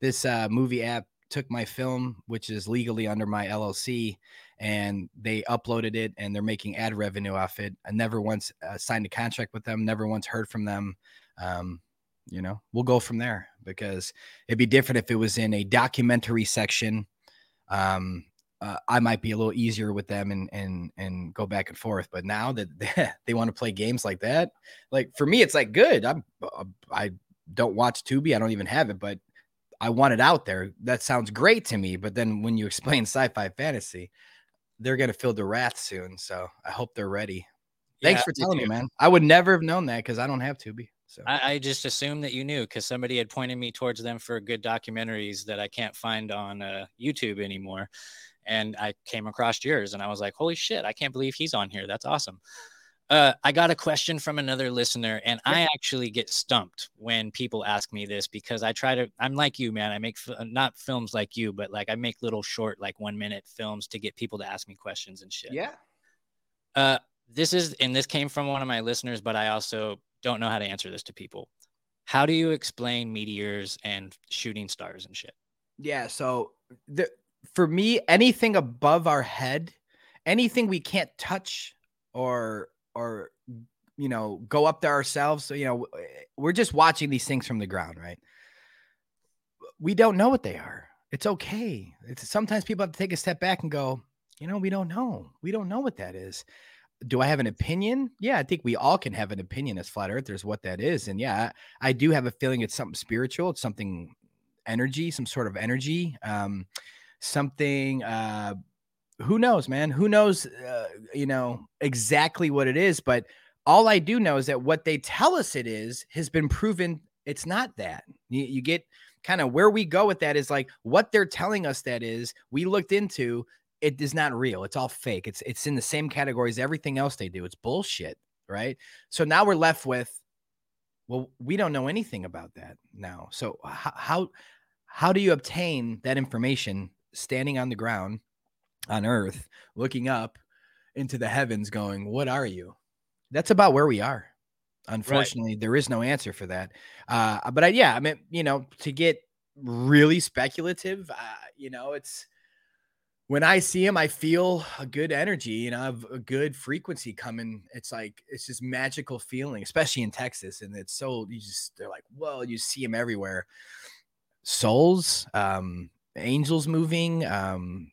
this uh, movie app took my film, which is legally under my LLC, and they uploaded it, and they're making ad revenue off it. I never once uh, signed a contract with them. Never once heard from them. Um, you know, we'll go from there because it'd be different if it was in a documentary section. Um, uh, I might be a little easier with them and and and go back and forth. But now that they, want to play games like that, like for me, it's like good. I'm uh, I don't watch Tubi. I don't even have it, but I want it out there. That sounds great to me. But then when you explain sci-fi fantasy, they're gonna feel the wrath soon. So I hope they're ready. Thanks yeah, for telling me, man. I would never have known that because I don't have Tubi. So I, I just assumed that you knew because somebody had pointed me towards them for good documentaries that I can't find on uh, YouTube anymore. And I came across yours and I was like, holy shit, I can't believe he's on here. That's awesome. Uh, I got a question from another listener, and I actually get stumped when people ask me this because I try to. I'm like you, man. I make fi- not films like you, but like I make little short, like one minute films to get people to ask me questions and shit. yeah. Uh, this is, and this came from one of my listeners, but I also don't know how to answer this to people. How do you explain meteors and shooting stars and shit? Yeah. So the for me, anything above our head, anything we can't touch or or you know go up there ourselves. So you know we're just watching these things from the ground, right? We don't know what they are. It's okay. It's sometimes people have to take a step back and go, you know, we don't know. We don't know what that is. Do I have an opinion? Yeah, I think we all can have an opinion as flat earthers what that is. And yeah, I, do have a feeling it's something spiritual. It's something energy, some sort of energy, um, something. Uh, who knows, man? Who knows? Uh, you know exactly what it is, but all I do know is that what they tell us it is has been proven. It's not that. You, you get kind of where we go with that is like what they're telling us that is. We looked into it is not real. It's all fake. It's it's in the same category as everything else they do. It's bullshit, right? So now we're left with well, we don't know anything about that now. So how, how do you obtain that information standing on the ground on earth, looking up into the heavens, going, What are you? That's about where we are. Unfortunately, there is no answer for that. Uh, but I, yeah, I mean, you know, to get really speculative, uh, you know, it's when I see him, I feel a good energy, you know, I've a good frequency coming. It's like it's just magical feeling, especially in Texas. And it's so you just they're like, whoa, you see him everywhere. Souls, um, angels moving, um,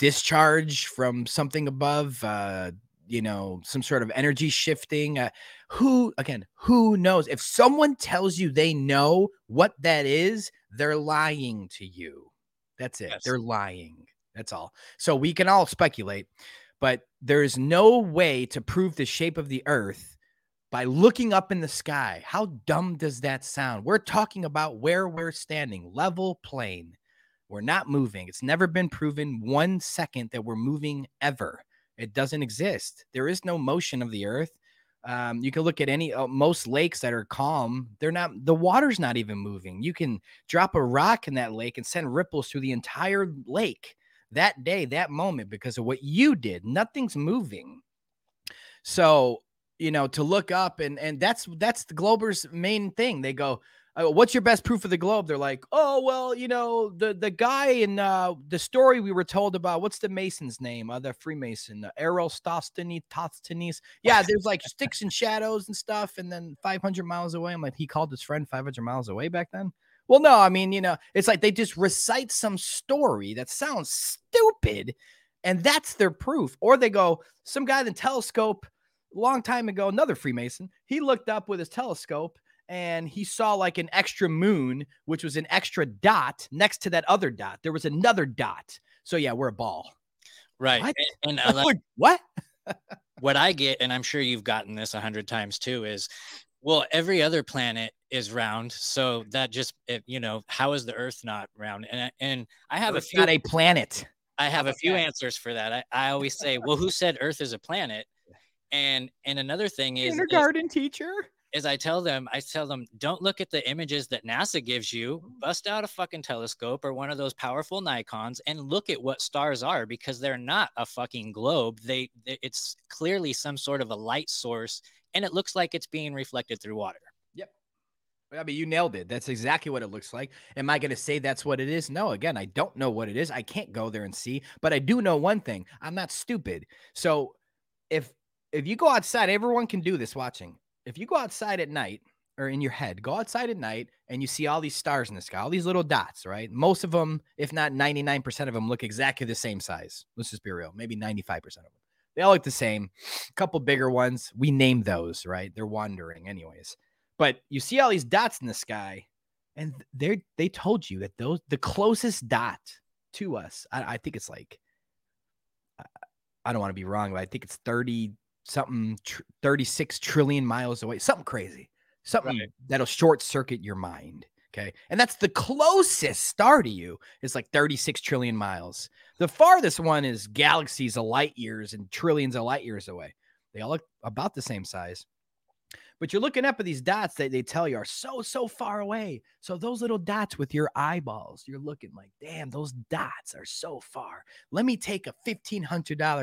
discharge from something above, uh, you know, some sort of energy shifting. Uh, who again, who knows? If someone tells you they know what that is, they're lying to you. That's it. Yes. They're lying. That's all. So we can all speculate, but there's no way to prove the shape of the earth by looking up in the sky. How dumb does that sound? We're talking about where we're standing, level plane. We're not moving. It's never been proven one second that we're moving ever. It doesn't exist. There is no motion of the earth. Um, you can look at any uh, most lakes that are calm. They're not. The water's not even moving. You can drop a rock in that lake and send ripples through the entire lake that day, that moment, because of what you did. Nothing's moving. So you know to look up and and that's that's the Glober's main thing. They go, uh, "What's your best proof of the globe?" They're like, "Oh well, you know the the guy in uh, the story we were told about. What's the Mason's name? Uh, the Freemason, uh, Aristosthenes, Tosthenes. Yeah, there's like sticks and shadows and stuff. And then 500 miles away, I'm like, he called his friend 500 miles away back then. Well, no, I mean, you know, it's like they just recite some story that sounds stupid, and that's their proof. Or they go, some guy in the telescope long time ago, another Freemason, he looked up with his telescope and he saw like an extra moon, which was an extra dot next to that other dot. There was another dot. So yeah, we're a ball. Right. What? And, and I like- what? what I get, and I'm sure you've gotten this a hundred times too, is well, every other planet is round, so that just it, you know, how is the Earth not round? And I- and I have a few not a planet. I have a few answers for that. I, I always say, well, who said Earth is a planet? And and another thing is, is Kindergarten teacher. Is I tell them, I tell them, don't look at the images that NASA gives you. Bust out a fucking telescope or one of those powerful Nikons and look at what stars are because they're not a fucking globe. They, it's clearly some sort of a light source, and it looks like it's being reflected through water. Yep. I mean, you nailed it. That's exactly what it looks like. Am I going to say that's what it is? No, again, I don't know what it is. I can't go there and see, but I do know one thing. I'm not stupid. So if if you go outside, everyone can do this watching. If you go outside at night or in your head, go outside at night and you see all these stars in the sky, all these little dots, right? Most of them, if not 99% of them, look exactly the same size. Let's just be real. Maybe 95% of them. They all look the same. A couple bigger ones. We name those, right? They're wandering, anyways. But you see all these dots in the sky, and they they told you that those the closest dot to us. I, I think it's like I, don't want to be wrong, but I think it's thirty something, tr- thirty six trillion miles away. Something crazy, something Right. that'll short circuit your mind. Okay, and that's the closest star to you is like thirty six trillion miles. The farthest one is galaxies of light years and trillions of light years away. They all look about the same size. But you're looking up at these dots that they tell you are so, so far away. So those little dots with your eyeballs, you're looking like, damn, those dots are so far. Let me take a $1,500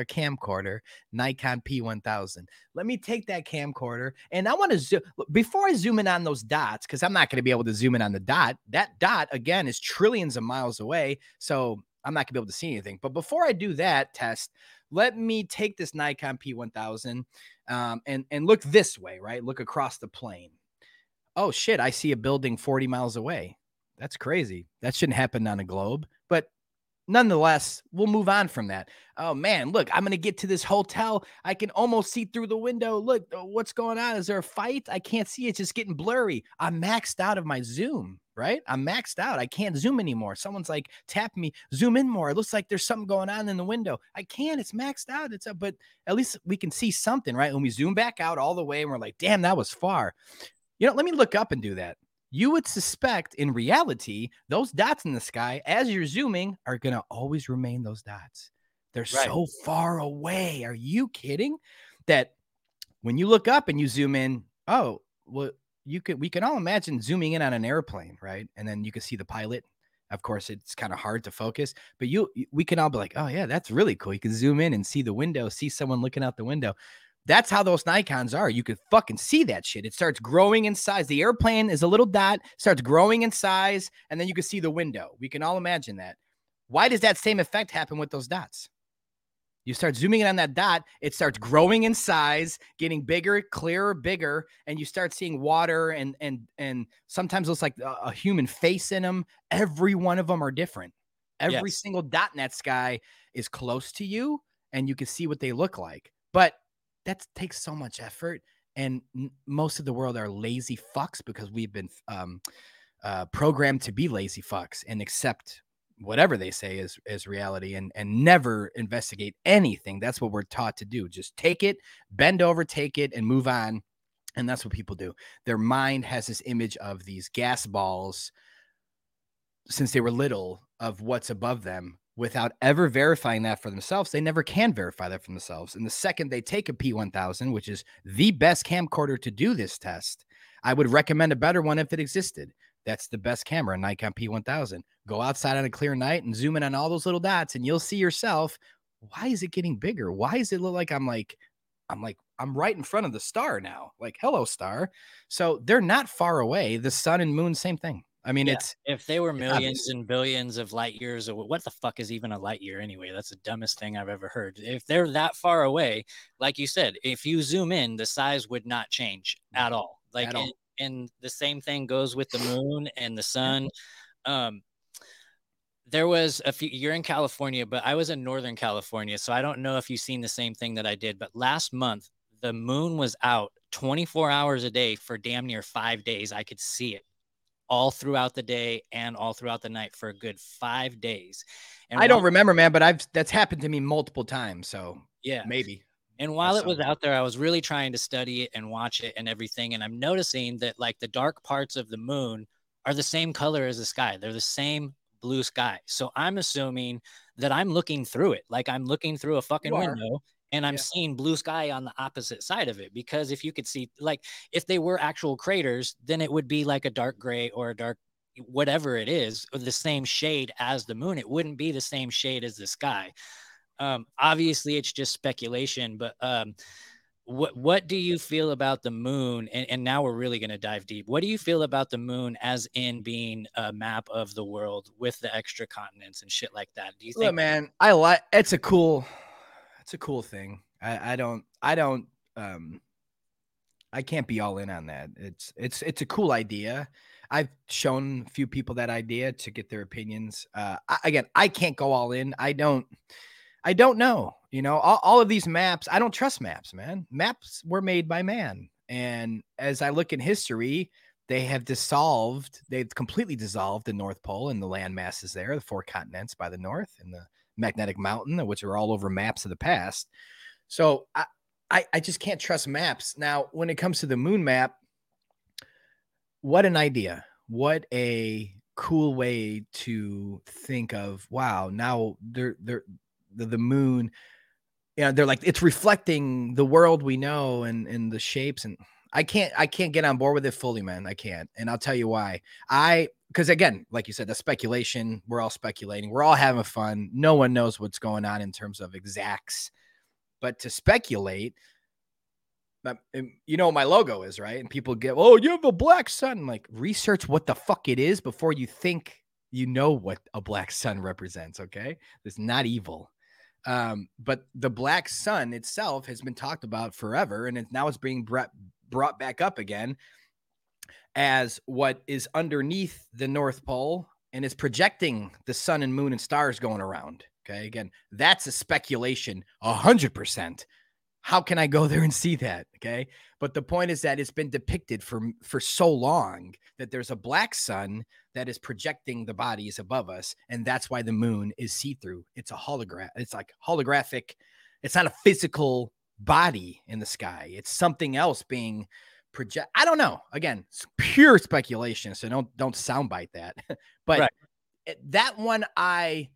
camcorder, Nikon P1000. Let me take that camcorder and I want to zoom before I zoom in on those dots, because I'm not going to be able to zoom in on the dot. That dot, again, is trillions of miles away. So I'm not going to be able to see anything. But before I do that test, let me take this Nikon P1000 um, and and look this way, right? Look across the plane. Oh shit! I see a building 40 miles away. That's crazy. That shouldn't happen on a globe, but nonetheless, we'll move on from that. Oh man, look, I'm gonna get to this hotel. I can almost see through the window. Look, uh, what's going on? Is there a fight? I can't see. It's just getting blurry. I'm maxed out of my zoom. Right? I'm maxed out. I can't zoom anymore. Someone's like, tap me, zoom in more. It looks like there's something going on in the window. I can't. It's maxed out. It's up, but at least we can see something, right? When we zoom back out all the way and we're like, damn, that was far. You know, let me look up and do that. You would suspect in reality, those dots in the sky, as you're zooming, are going to always remain those dots. They're Right. so far away. Are you kidding? That when you look up and you zoom in, oh, well, you could, we can all imagine zooming in on an airplane, right? And then you can see the pilot. Of course, it's kind of hard to focus, but you, you- we can all be like, oh, yeah, that's really cool. You can zoom in and see the window, see someone looking out the window. That's how those Nikons are. You could fucking see that shit. It starts growing in size. The airplane is a little dot, starts growing in size, and then you can see the window. We can all imagine that. Why does that same effect happen with those dots? You start zooming in on that dot, it starts growing in size, getting bigger, clearer, bigger, and you start seeing water and and and sometimes looks like a, a human face in them. Every one of them are different. Every Yes. single dot in that sky is close to you, and you can see what they look like. But that takes so much effort, and n- most of the world are lazy fucks because we've been um, uh, programmed to be lazy fucks and accept whatever they say is is reality and and never investigate anything. That's what we're taught to do. Just take it bend over take it and move on. And that's what people do. Their mind has this image of these gas balls since they were little of what's above them without ever verifying that for themselves they never can verify that for themselves and the second they take a p1000 which is the best camcorder to do this test i would recommend a better one if it existed that's the best camera, Nikon P1000. Go outside on a clear night and zoom in on all those little dots, and you'll see yourself. Why is it getting bigger? Why does it look like I'm like, I'm like, I'm right in front of the star now? Like, hello, star. So they're not far away. The sun and moon, same thing. I mean, Yeah. it's If they were millions and billions of light years, or what the fuck is even a light year anyway? That's the dumbest thing I've ever heard. If they're that far away, like you said, if you zoom in, the size would not change at all. Like, At all. and, and the same thing goes with the moon and the sun. Um, there was a few you're in California, but I was in Northern California, so I don't know if you've seen the same thing that I did. But last month, the moon was out 24 hours a day for damn near five days. I could see it all throughout the day and all throughout the night for a good five days. And I don't remember, man, but I've that's happened to me multiple times. So yeah. maybe. And while it was out there, I was really trying to study it and watch it and everything. And I'm noticing that like the dark parts of the moon are the same color as the sky. They're the same blue sky. So I'm assuming that I'm looking through it. Like I'm looking through a fucking window and I'm Yeah. seeing blue sky on the opposite side of it because if you could see like if they were actual craters, then it would be like a dark gray or a dark whatever it is, the same shade as the moon. It wouldn't be the same shade as the sky. Um, obviously, it's just speculation, but um, what what do you feel about the moon? And, and now we're really going to dive deep. What do you feel about the moon as in being a map of the world with the extra continents and shit like that? Do you think? Look, man, I like it's a cool, it's a cool thing. I, I don't, I don't, um, I can't be all in on that. It's, it's, it's a cool idea. I've shown a few people that idea to get their opinions. Uh, I, again, I can't go all in. I don't, I don't know. You know, all, all of these maps, I don't trust maps, man. Maps were made by man. And as I look in history, they have dissolved, they've completely dissolved the North Pole and the land masses there, the four continents by the north and the magnetic mountain, which are all over maps of the past. So I, I, I just can't trust maps. Now, when it comes to the moon map, what an idea. What a cool way to think of wow, now they're they're the, the moon, you know, they're like it's reflecting the world we know and and the shapes and I can't I can't get on board with it fully, man. I can't. And I'll tell you why. I because again, like you said, the speculation, we're all speculating, we're all having fun. No one knows what's going on in terms of exacts. But to speculate, um, you know what my logo is, right? And people get, oh, you have a black sun. Like, research what the fuck it is before you think you know what a black sun represents. Okay. It's not evil. Um, but the black sun itself has been talked about forever, and it, now it's being brought, brought back up again as what is underneath the North Pole and is projecting the sun and moon and stars going around. Okay. Again, that's a speculation, a hundred percent. How can I go there and see that? Okay. But the point is that it's been depicted for for so long that there's a black sun that is projecting the bodies above us, and that's why the moon is see-through. It's a hologram. It's like holographic. It's not a physical body in the sky. It's something else being project. I don't know. Again, it's pure speculation, so don't don't soundbite that. but Right. that one, I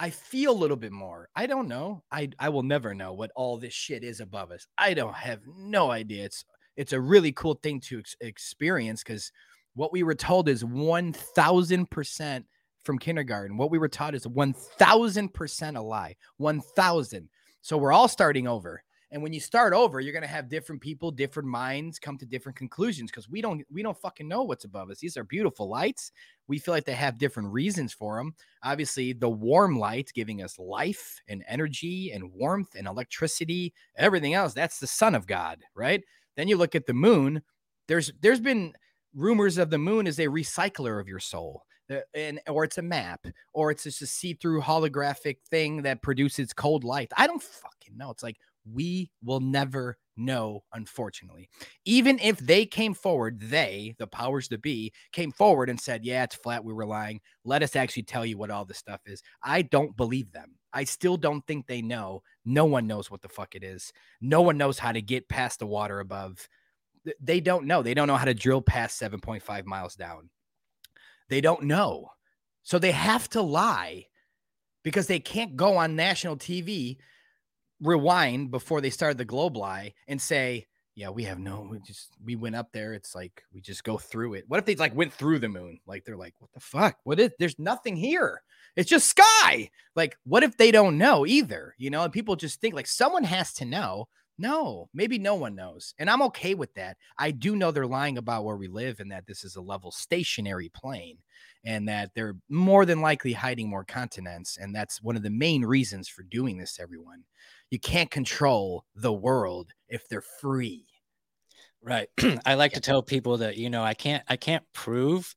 I feel a little bit more. I don't know. I I will never know what all this shit is above us. I don't have no idea. It's it's a really cool thing to ex- experience because what we were told is one thousand percent from kindergarten. What we were taught is one thousand percent a lie. One thousand. So we're all starting over. And when you start over, you're gonna have different people, different minds come to different conclusions because we don't we don't fucking know what's above us. These are beautiful lights. We feel like they have different reasons for them. Obviously, the warm light giving us life and energy and warmth and electricity, everything else. That's the son of God, right? Then you look at the moon. There's there's been rumors of the moon as a recycler of your soul. uh, And or it's a map, or it's just a see-through holographic thing that produces cold light. I don't fucking know. It's like we will never know, unfortunately. Even if they came forward, they, the powers to be, came forward and said, Yeah, it's flat. We were lying. Let us actually tell you what all this stuff is. I don't believe them. I still don't think they know. No one knows what the fuck it is. No one knows how to get past the water above. They don't know. They don't know how to drill past 7.5 miles down. They don't know. So they have to lie because they can't go on national TV rewind before they started the globe lie and say yeah we have no we just we went up there. It's like we just go through it. What if they like went through the moon? Like they're like what the fuck? What is there's nothing here. It's just sky. Like what if they don't know either you know and people just think like someone has to know. No maybe no one knows and i'm okay with that. I do know they're lying about where we live and that this is a level stationary plane and that they're more than likely hiding more continents and that's one of the main reasons for doing this everyone you can't control the world if they're free. Right. I like to tell people that you know I can't I can't prove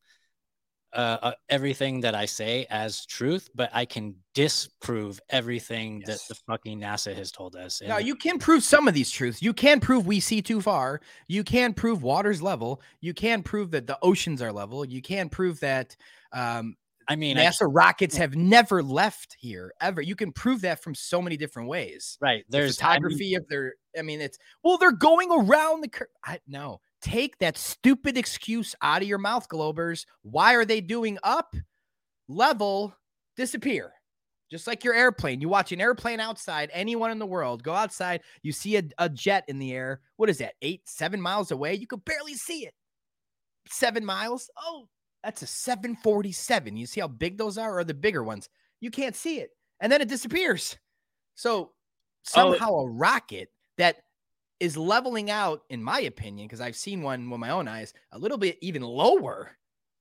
uh, uh, everything that I say as truth, but I can disprove everything Yes. that the fucking NASA has told us. Now you can prove some of these truths. You can prove we see too far. You can prove water's level. You can prove that the oceans are level. You can prove that um, I mean, I NASA rockets have never left here ever. You can prove that from so many different ways. right The there's I mean, photography if they're i mean it's well they're going around the cur- I, no take that stupid excuse out of your mouth globers why are they doing up level disappear Just like your airplane, you watch an airplane outside, anyone in the world, go outside, you see a, a jet in the air. What is that, eight, seven miles away? You could barely see it. Seven miles? Oh, that's a 747. You see how big those are, or the bigger ones? You can't see it. And then it disappears. So somehow a rocket that is leveling out, in my opinion, because I've seen one with my own eyes, a little bit even lower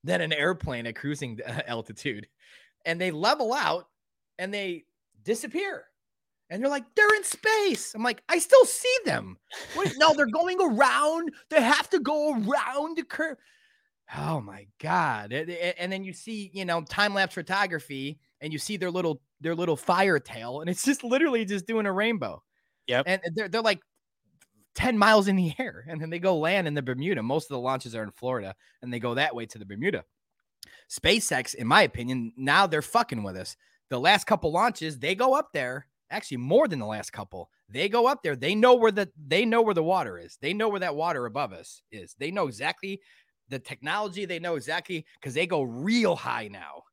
than an airplane at cruising altitude. And they level out and they disappear. And they're like, they're in space. I'm like, I still see them. No, they're going around. They have to go around the curve. Oh my god! And- then you see, you know, time lapse photography, and you see their little their little fire tail, and it's just literally just doing a rainbow. Yep. And they're they're like 10 miles in the air, and then they go land in the Bermuda. Most of the launches are in Florida, and they go that way to the Bermuda. SpaceX, in my opinion, now they're fucking with us. The last couple launches, they go up there. Actually, more than the last couple. They go up there. They know where the they know where the water is. They know where that water above us is. They know exactly the technology. They know exactly because they go real high now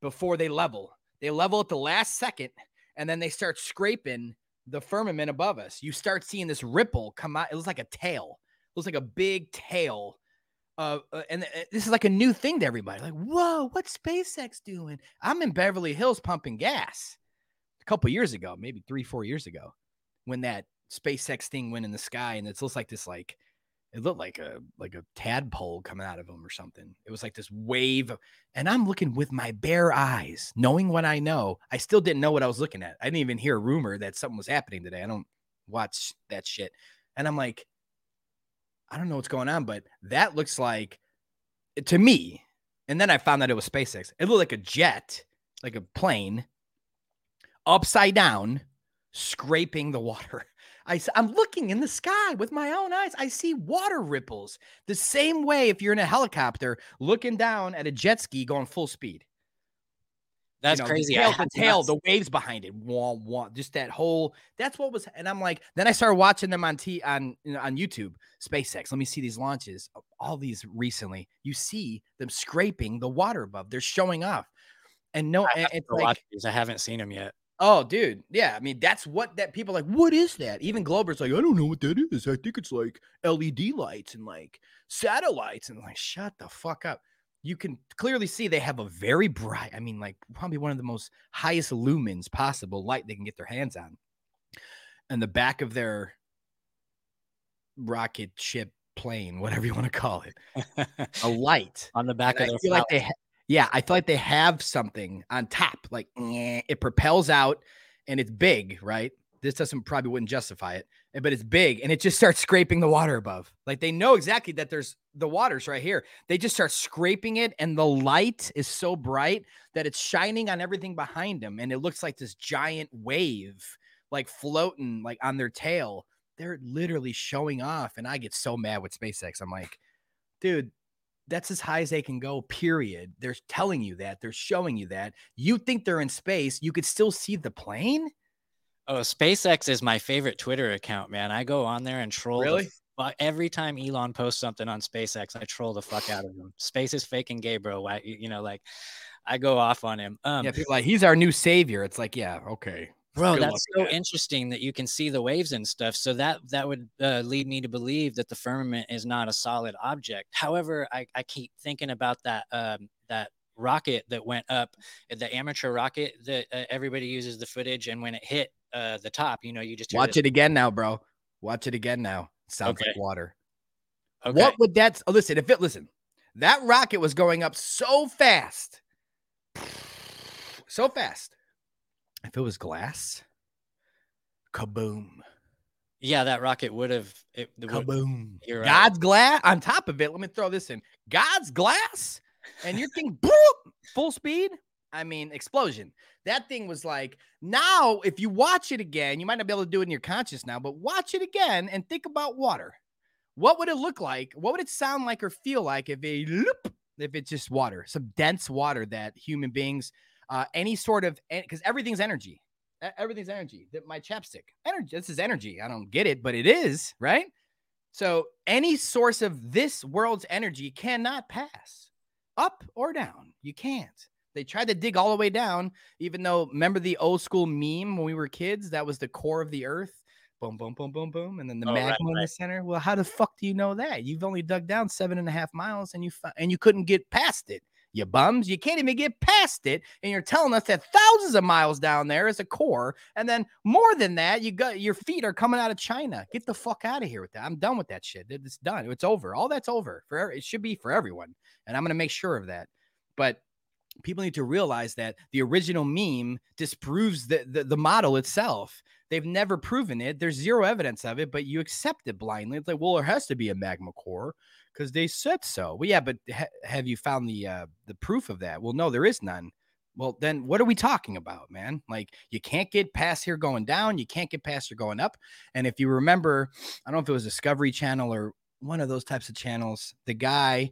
before they level. They level at the last second, and then they start scraping the firmament above us. You start seeing this ripple come out. It looks like a tail. It looks like a big tail. Uh, and uh, this is like a new thing to everybody. Like, whoa, what's SpaceX doing? I'm in Beverly Hills pumping gas a couple years ago, maybe three, four years ago, when that SpaceX thing went in the sky, and it looks like this, like it looked like a like a tadpole coming out of them or something. It was like this wave, and I'm looking with my bare eyes, knowing what I know. I still didn't know what I was looking at. I didn't even hear a rumor that something was happening today. I don't watch that shit, and I'm like, I don't know what's going on, but that looks like to me. And then I found that it was SpaceX. It looked like a jet, like a plane, upside down, scraping the water. I, am looking in the sky with my own eyes. I see water ripples the same way if you're in a helicopter looking down at a jet ski going full speed. You That's know, crazy. The tail, the, tail the waves behind it, wah, wah, just that whole. That's what was. And I'm like, then I started watching them on T on you know, on YouTube. SpaceX. Let me see these launches. All these recently, you see them scraping the water above. They're showing off, and no, I it's like. I haven't seen them yet. Oh, dude. Yeah. I mean, that's what that people are like, what is that? Even Glober's like, I don't know what that is. I think it's like LED lights and like satellites. And like, shut the fuck up. You can clearly see they have a very bright, I mean, like probably one of the most highest lumens possible light they can get their hands on. And the back of their rocket ship plane, whatever you want to call it, a light. on the back And of I their feel like they, ha- yeah, I feel like they have something on top, like eh, it propels out and it's big, right? This doesn't probably wouldn't justify it, eh, but it's big and it just starts scraping the water above. Like they know exactly that there's the water's right here. They just start scraping it, and the light is so bright that it's shining on everything behind them, and it looks like this giant wave, like floating, like on their tail. They're literally showing off, and I get so mad with SpaceX. I'm like, dude, that's as high as they can go, period. They're telling you that, they're showing you that. You think they're in space, you could still see the plane. Oh, SpaceX is my favorite Twitter account, man. I go on there and troll. the Really? fu- every time Elon posts something on SpaceX, I troll the fuck out of him. Space is fake and gay, bro. Why, you you know, like I go off on him. Um, yeah, people like, he's our new savior. It's like, yeah, okay. Bro, good that's so interesting that you can see the waves and stuff. So that that would uh, lead me to believe that the firmament is not a solid object. However, I, I keep thinking about that um, that rocket that went up, the amateur rocket that uh, everybody uses the footage, and when it hit uh, the top, you know, you just Watch this- it again now, bro. Watch it again now. Sounds Okay. like water. Okay. What would that oh, listen? If it listen, that rocket was going up so fast, so fast. If it was glass, kaboom, Yeah, that rocket would have. It, it kaboom. you're right. God's glass. On top of it, let me throw this in. God's glass, and you're thinking boop, full speed. I mean, explosion. That thing was like now. If you watch it again, you might not be able to do it in your conscious now, but watch it again and think about water. What would it look like? What would it sound like or feel like if a loop, if it's just water, some dense water that human beings, uh, any sort of, because everything's energy. Everything's energy. That my chapstick, energy. This is energy. I don't get it, but it is right. So any source of this world's energy cannot pass up or down. You can't. They tried to dig all the way down, even though remember the old school meme when we were kids? That was the core of the earth. Boom, boom, boom, boom, boom, and then the Oh, right, magma in the center. Well, how the fuck do you know that? You've only dug down seven and a half miles, and you fi- and you couldn't get past it. You bums, you can't even get past it, and you're telling us that thousands of miles down there is a core, and then more than that, you got your feet are coming out of China. Get the fuck out of here with that. I'm done with that shit. It's done. It's over. All that's over. For it should be for everyone, and I'm gonna make sure of that. But people need to realize that the original meme disproves the, the the model itself. They've never proven it. There's zero evidence of it, but you accept it blindly. It's like, well, there has to be a magma core because they said so. Well, yeah, but ha- have you found the uh, the proof of that? Well, no, there is none. Well, then what are we talking about, man? Like you can't get past here going down, you can't get past here going up. And if you remember, I don't know if it was Discovery Channel or one of those types of channels, the guy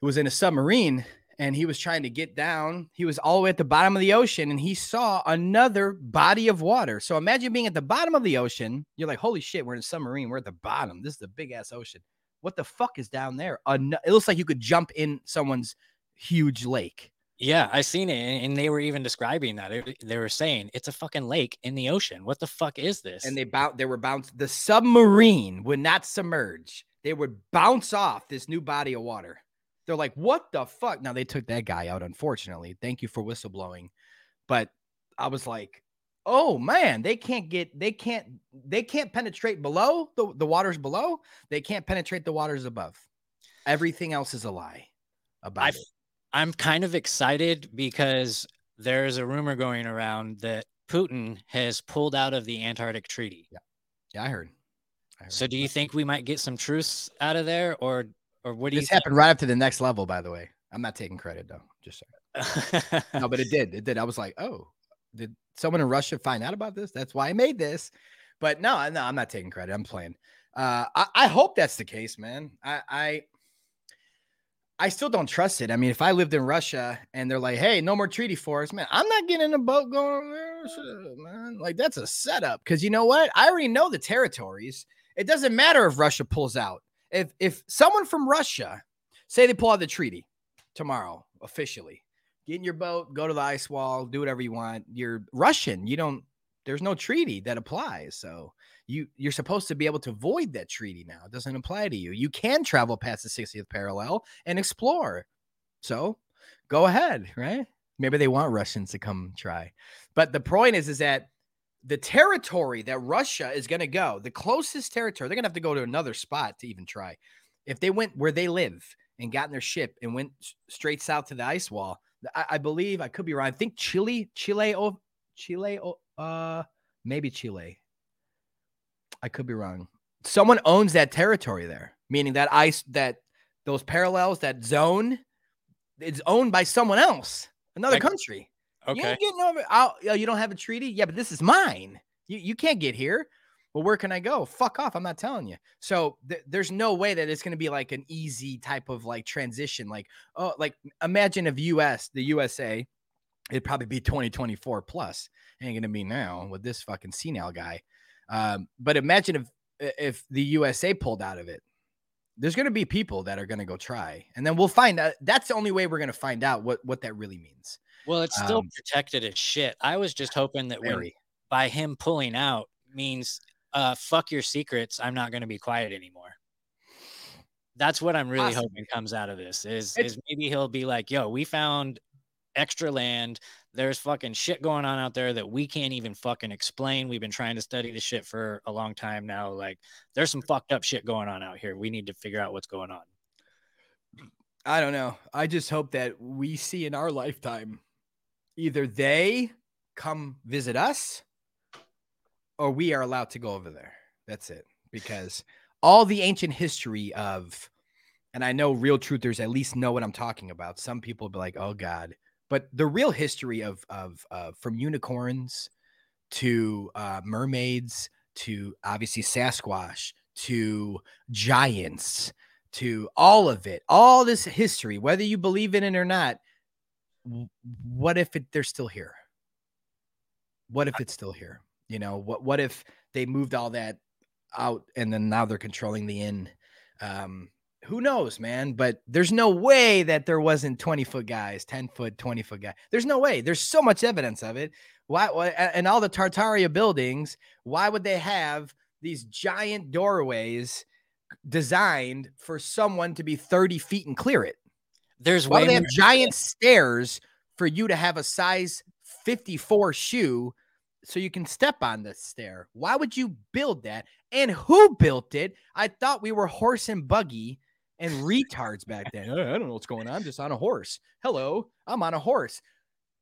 who was in a submarine and he was trying to get down. He was all the way at the bottom of the ocean and he saw another body of water. So imagine being at the bottom of the ocean. You're like, holy shit, we're in a submarine. We're at the bottom. This is a big ass ocean. What the fuck is down there? It looks like you could jump in someone's huge lake. Yeah, I seen it, and they were even describing that. It- They were saying it's a fucking lake in the ocean. What the fuck is this? And they bounce, they were bounced. The submarine would not submerge. They would bounce off this new body of water. They're like, what the fuck? Now they took that guy out, unfortunately. Thank you for whistleblowing. But I was like, oh man, they can't get, they can't, they can't penetrate below the, the waters below. They can't penetrate the waters above. Everything else is a lie about I- it. I'm kind of excited because there's a rumor going around that Putin has pulled out of the Antarctic Treaty. Yeah, I heard. I heard. So do you think we might get some truce out of there, or or what do you this you happened right up to the next level, by the way. I'm not taking credit though. Just saying. no, but it did. It did. I was like, oh, did someone in Russia find out about this? That's why I made this. But no, no, I'm not taking credit. I'm playing. Uh, I, I hope that's the case, man. I, I I still don't trust it. I mean, if I lived in Russia and they're like, hey, no more treaty force, man, I'm not getting in a boat going there. man. Like, that's a setup. Cause you know what? I already know the territories. It doesn't matter if Russia pulls out. If if someone from Russia say they pull out the treaty tomorrow officially, get in your boat, go to the ice wall, do whatever you want. You're Russian. You don't. There's no treaty that applies. So you you're supposed to be able to void that treaty now. It doesn't apply to you. You can travel past the 60th parallel and explore. So go ahead, right? Maybe they want Russians to come try. But the point is, is that the territory that Russia is going to go, the closest territory, they're going to have to go to another spot to even try. If they went where they live and got in their ship and went straight south to the ice wall, I, I believe I could be wrong. I think Chile, Chile, oh, Chile, oh, uh, maybe Chile. I could be wrong. Someone owns that territory there, meaning that ice, that those parallels, that zone, it's owned by someone else, another Like- country. You okay. ain't getting over. Oh, you don't have a treaty? Yeah, but this is mine. You you can't get here. Well, where can I go? Fuck off. I'm not telling you. So th- there's no way that it's going to be like an easy type of like transition. Like, oh, like imagine if US, the USA, it'd probably be 2024 plus. Ain't going to be now with this fucking senile guy. Um, but imagine if if the USA pulled out of it. There's going to be people that are going to go try, and then we'll find out. That's the only way we're going to find out what what that really means. Well, it's still Um, protected as shit. I was just hoping that when, by him pulling out means uh fuck your secrets. I'm not going to be quiet anymore. That's what I'm really Possibly. hoping comes out of this is It's- is maybe he'll be like, "Yo, we found extra land. There's fucking shit going on out there that we can't even fucking explain. We've been trying to study this shit for a long time now. Like, there's some fucked up shit going on out here. We need to figure out what's going on." I don't know. I just hope that we see in our lifetime either they come visit us or we are allowed to go over there. That's it. Because all the ancient history of, and I know real truthers at least know what I'm talking about. Some people be like, oh God. But the real history of, of, uh, from unicorns to uh, mermaids to obviously Sasquatch to giants to all of it, all this history, whether you believe in it or not. What if it, they're still here? What if it's still here? You know, what what if they moved all that out and then now they're controlling the inn? Um, who knows, man? But there's no way that there wasn't 20 foot guys, 10 foot, 20 foot guy. There's no way. There's so much evidence of it. Why, why and all the Tartaria buildings, why would they have these giant doorways designed for someone to be 30 feet and clear it? There's Why they have giant stairs for you to have a size 54 shoe so you can step on the stair? Why would you build that? And who built it? I thought we were horse and buggy and retards back then. I don't know what's going on. I'm just on a horse. Hello, I'm on a horse.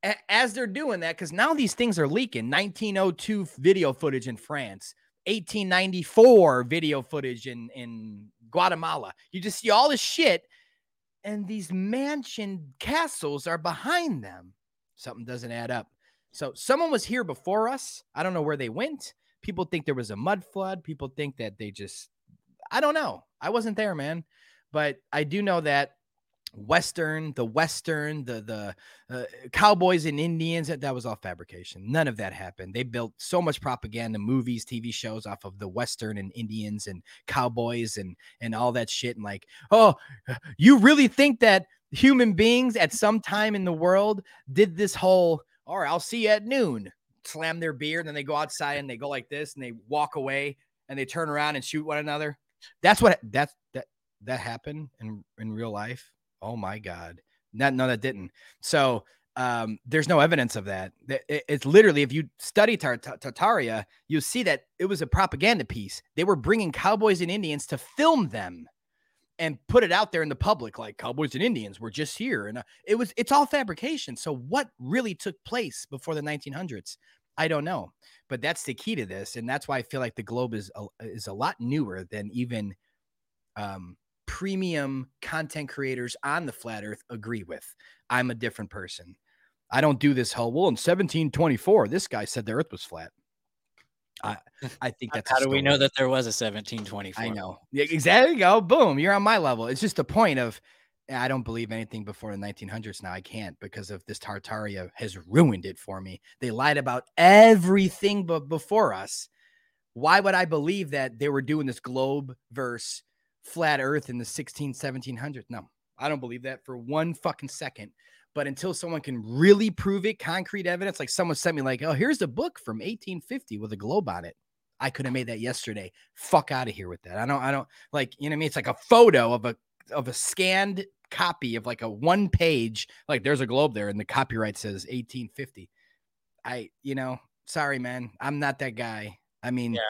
A- As they're doing that, because now these things are leaking 1902 video footage in France, 1894 video footage in, in Guatemala. You just see all this shit and these mansion castles are behind them. Something doesn't add up. So someone was here before us. I don't know where they went. People think there was a mud flood. People think that they just I don't know. I wasn't there, man. But I do know that Western, the Western, the the uh, Cowboys and Indians, that, that was all fabrication. None of that happened. They built so much propaganda, movies, TV shows off of the Western and Indians and Cowboys and and all that shit. And like, oh, you really think that human beings at some time in the world did this whole? All right, I'll see you at noon. Slam their beer, and then they go outside and they go like this, and they walk away, and they turn around and shoot one another. That's what that's that that happened in in real life. Oh my god. That no, that didn't. So um, there's no evidence of that. That- It's literally, if you study Tar- Tar- Tartaria, you'll see that it was a propaganda piece. They were bringing cowboys and Indians to film them and put it out there in the public, like cowboys and Indians were just here, and uh, it was. It's all fabrication. So what really took place before the 1900s? I don't know, but that's the key to this, and that's why I feel like the globe is a, is a lot newer than even um, premium content creators on the flat earth agree with. I'm a different person. I don't do this whole well in 1724. This guy said the earth was flat. I I think that's How do we know that there was a 1724? I know. Yeah, exactly. Go. Boom. You're on my level. It's just the point of eh, I don't believe anything before the 1900s now. I can't because of this Tartaria has ruined it for me. They lied about everything but before us. Why would I believe that they were doing this globe verse flat earth in the 16, 1700s? No, I don't believe that for one fucking second. But until someone can really prove it, concrete evidence, like someone sent me, like, oh, here's a book from 1850 with a globe on it. I could have made that yesterday. Fuck out of here with that. I don't, I don't like, you know what I mean? It's like a photo of a of a scanned copy of like a one page, like there's a globe there, and the copyright says 1850. I, you know, sorry, man. I'm not that guy. I mean, Yeah.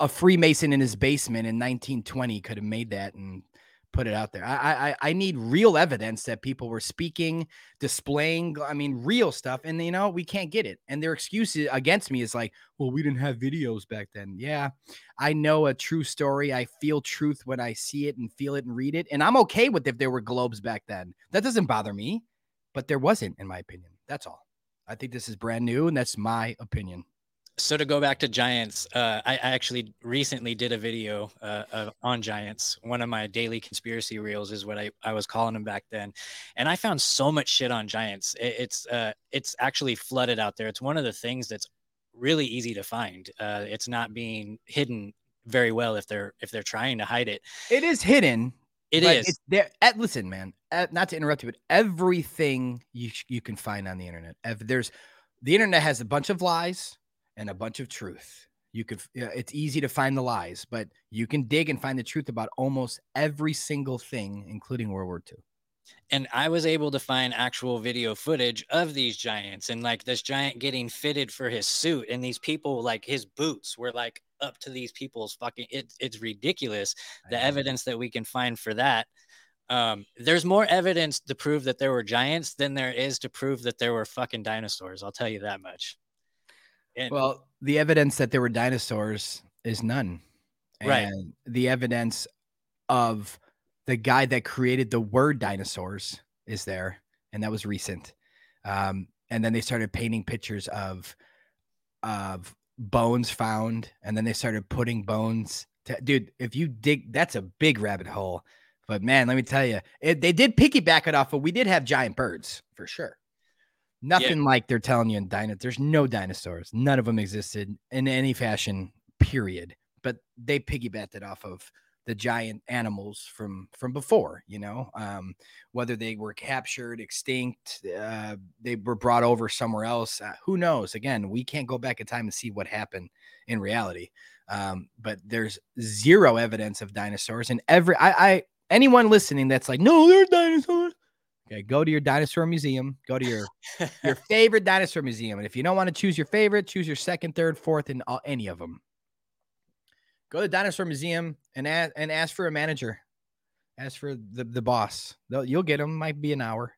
a Freemason in his basement in 1920 could have made that and put it out there. I, I I need real evidence that people were speaking, displaying. I mean, real stuff. And you know, we can't get it. And their excuse i- against me is like, well, we didn't have videos back then. Yeah, I know a true story. I feel truth when I see it and feel it and read it. And I'm okay with if there were globes back then. That doesn't bother me. But there wasn't, in my opinion. That's all. I think this is brand new, and that's my opinion. So to go back to giants, uh, I, I actually recently did a video uh, of, on giants. One of my daily conspiracy reels is what I, I was calling them back then, and I found so much shit on giants. It, it's uh, it's actually flooded out there. It's one of the things that's really easy to find. Uh, it's not being hidden very well if they're if they're trying to hide it. It is hidden. It. It's there. At, listen, man. At, not to interrupt you, but everything you you can find on the internet. Ev- there's the internet has a bunch of lies and a bunch of truth. You could, it's easy to find the lies, but you can dig and find the truth about almost every single thing, including World War II. and I was able to find actual video footage of these giants and like this giant getting fitted for his suit and these people like his boots were like up to these people's fucking it's it's ridiculous the evidence that we can find for that um there's more evidence to prove that there were giants than there is to prove that there were fucking dinosaurs i'll tell you that much and Well, the evidence that there were dinosaurs is none. Right. And the evidence of the guy that created the word dinosaurs is there. And that was recent. Um, and then they started painting pictures of of bones found, and then they started putting bones. To, dude, if you dig, that's a big rabbit hole. But man, let me tell you, it, they did piggyback it off. But we did have giant birds for sure. Nothing like they're telling you in dino. There's no dinosaurs. None of them existed in any fashion. Period. But they piggybacked it off of the giant animals from from before you know um whether they were captured extinct uh they were brought over somewhere else uh, who knows again we can't go back in time and see what happened in reality um but there's zero evidence of dinosaurs and every i i anyone listening that's like no there's dinosaurs okay go to your dinosaur museum go to your your favorite dinosaur museum and if you don't want to choose your favorite choose your second third fourth and all, any of them go to the dinosaur museum and ask and ask for a manager. Ask for the, the boss. They'll, you'll get them might be an hour.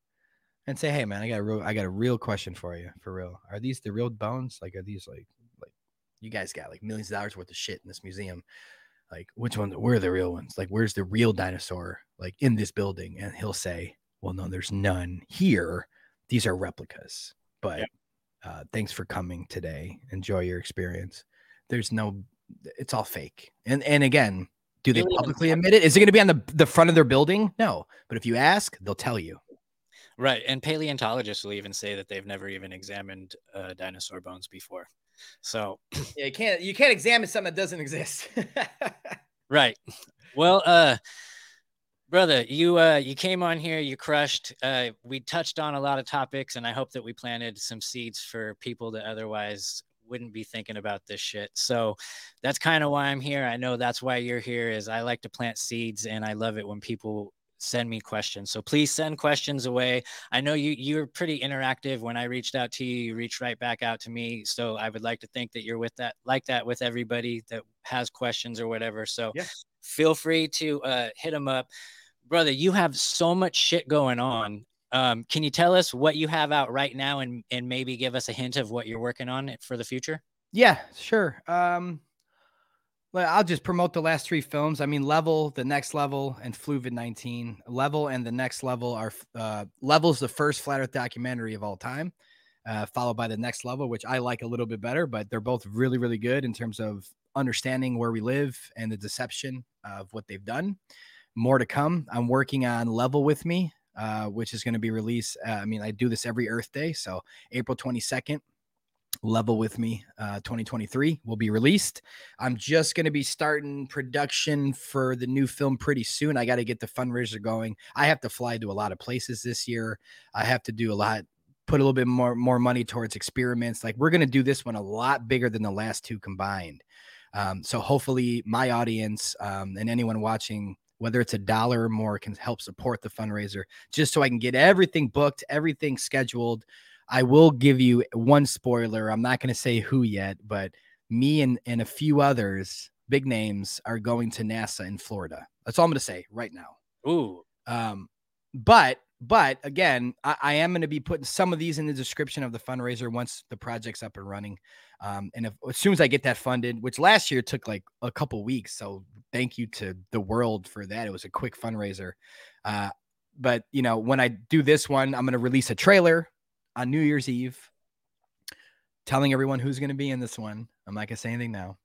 And say hey man i got a real i got a real question for you for real. Are these the real bones? Like are these like like you guys got like millions of dollars worth of shit in this museum. Like which one where are the real ones? Like where's the real dinosaur like in this building? And he'll say well no there's none here. These are replicas but uh, thanks for coming today. Enjoy your experience. There's no it's all fake. And and again do they publicly admit it? Is it going to be on the the front of their building? No. But if you ask they'll tell you. Right. And paleontologists will even say that they've never even examined uh, dinosaur bones before. So, yeah you can't you can't examine something that doesn't exist. Right. Well, uh, brother, you uh, you came on here, you crushed. Uh, we touched on a lot of topics, and I hope that we planted some seeds for people that otherwise wouldn't be thinking about this shit. So that's kind of why I'm here. I know that's why you're here. Is I like to plant seeds, and I love it when people send me questions. So please send questions away. I know you you're pretty interactive. When I reached out to you, you reached right back out to me. So I would like to think that you're with that like that with everybody that has questions or whatever. So Yeah. feel free to uh, hit them up, brother. You have so much shit going on. Um, can you tell us what you have out right now, and and maybe give us a hint of what you're working on for the future? Yeah, sure. Um, well, I'll just promote the last three films. I mean, Level, The Next Level, and Fluvid 19. Level and The Next Level are uh, Level's the first flat Earth documentary of all time, uh, followed by The Next Level, which I like a little bit better, but they're both really, really good in terms of understanding where we live and the deception of what they've done. More to come. I'm working on Level with Me, uh, which is going to be released. Uh, I mean, I do this every Earth Day, so April 22nd level with me uh 2023 will be released. I'm just going to be starting production for the new film pretty soon. I got to get the fundraiser going. I have to fly to a lot of places this year. I have to do a lot put a little bit more more money towards experiments. Like we're going to do this one a lot bigger than the last two combined. Um, so hopefully my audience um, and anyone watching whether it's a dollar or more can help support the fundraiser just so i can get everything booked everything scheduled I will give you one spoiler. I'm not going to say who yet, but me and, and a few others, big names, are going to NASA in Florida. That's all I'm going to say right now. Ooh, Um, but but again, I, I am going to be putting some of these in the description of the fundraiser once the project's up and running. Um, and if, as soon as I get that funded, which last year took like a couple weeks, so thank you to the world for that. It was a quick fundraiser. Uh, but you know, when I do this one, I'm going to release a trailer on New Year's Eve, telling everyone who's going to be in this one. I'm not going to say anything now.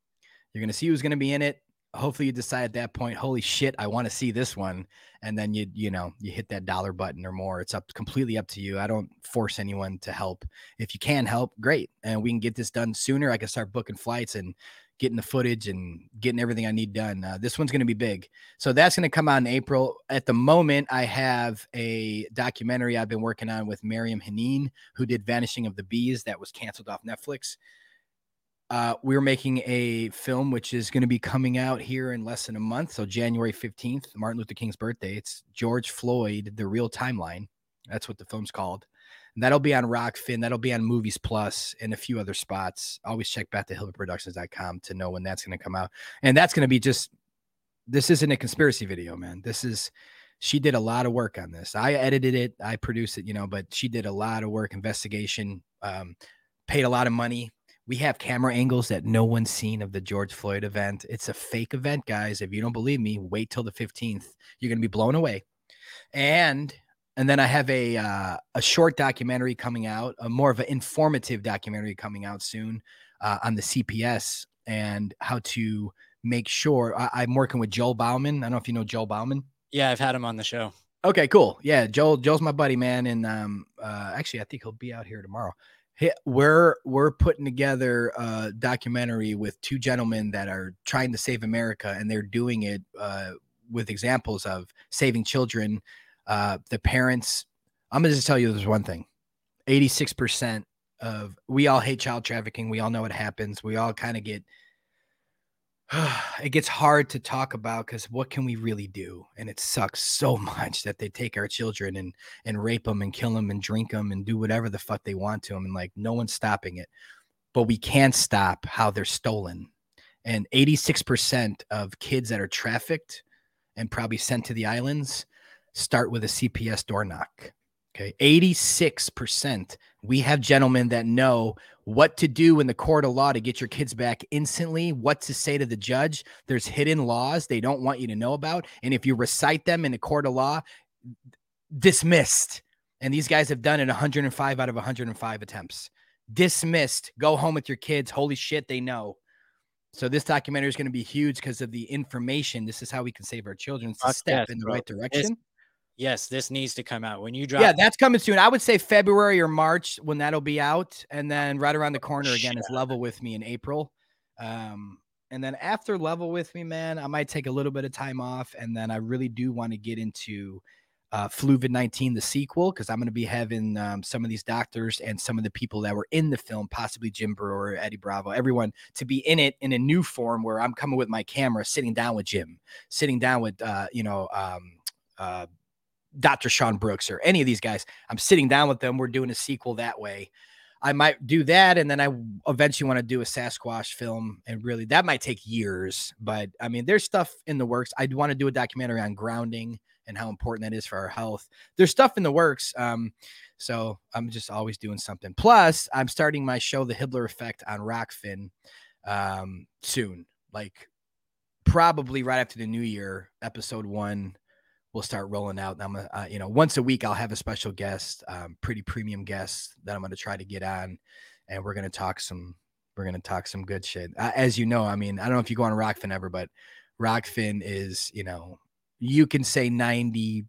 You're going to see who's going to be in it. Hopefully, you decide at that point, holy shit, I want to see this one, and then you you know you hit that dollar button or more. It's up completely up to you. I don't force anyone to help. If you can help, great, and we can get this done sooner. I can start booking flights and getting the footage and getting everything I need done. Uh, this one's going to be big. So that's going to come out in April. At the moment, I have a documentary I've been working on with Maryam Henein, who did Vanishing of the Bees, that was canceled off Netflix. Uh, we're making a film which is going to be coming out here in less than a month. So January 15th, Martin Luther King's birthday. It's George Floyd, the real timeline. That's what the film's called. And that'll be on Rokfin. That'll be on Movies Plus and a few other spots. Always check back to hibbelerproductions.com to know when that's going to come out. And that's going to be just, this isn't a conspiracy video, man. This is, she did a lot of work on this. I edited it, I produced it, you know, but she did a lot of work, investigation, um, paid a lot of money. We have camera angles that no one's seen of the George Floyd event. It's a fake event, guys. If you don't believe me, wait till the 15th. You're going to be blown away. And and then I have a uh, a short documentary coming out, a more of an informative documentary coming out soon uh, on the CPS and how to make sure. I, I'm working with Joel Bauman. I don't know if you know Joel Bauman. yeah, I've had him on the show. Okay, cool. Yeah, Joel. Joel's my buddy, man, and um, uh, actually, I think he'll be out here tomorrow. We're we're putting together a documentary with two gentlemen that are trying to save America, and they're doing it uh, with examples of saving children. Uh, the parents. I'm gonna just tell you there's one thing: 86 percent of we all hate child trafficking. We all know it happens. We all kind of get it gets hard to talk about because what can we really do? And it sucks so much that they take our children and and rape them and kill them and drink them and do whatever the fuck they want to them, and like no one's stopping it. But we can stop how they're stolen. And 86% of kids that are trafficked and probably sent to the islands start with a CPS door knock. Okay. 86%. We have gentlemen that know what to do in the court of law to get your kids back instantly, what to say to the judge. There's hidden laws they don't want you to know about. And if you recite them in the court of law, dismissed. And these guys have done it 105 out of 105 attempts. Dismissed. Go home with your kids. Holy shit, they know. So this documentary is going to be huge because of the information. This is how we can save our children. It's a step yes, in the bro. right direction. Yes, this needs to come out when you drop. Yeah, that's coming soon. I would say February or March when that'll be out, and then right around the corner again is Level with Me in April. Um, and then after Level with Me, man, I might take a little bit of time off, and then I really do want to get into uh, Fluvid 19, the sequel, because I'm going to be having um, some of these doctors and some of the people that were in the film, possibly Jim Breuer, Eddie Bravo, everyone to be in it in a new form where I'm coming with my camera, sitting down with Jim, sitting down with, uh, you know, um, uh, Dr. Sean Brooks or any of these guys. I'm sitting down with them. We're doing a sequel that way. I might do that, and then I eventually want to do a Sasquatch film, and really that might take years. But I mean, there's stuff in the works. I'd want to do a documentary on grounding and how important that is for our health. There's stuff in the works. Um, so I'm just always doing something. Plus, I'm starting my show, The Hibbeler Effect, on Rokfin um, soon. Like probably right after the new year, episode one will start rolling out. I'm uh, you know, once a week I'll have a special guest, um, pretty premium guest that I'm going to try to get on, and we're going to talk some, we're going to talk some good shit. Uh, as you know, I mean, I don't know if you go on Rokfin ever, but Rokfin is, you know, you can say 95%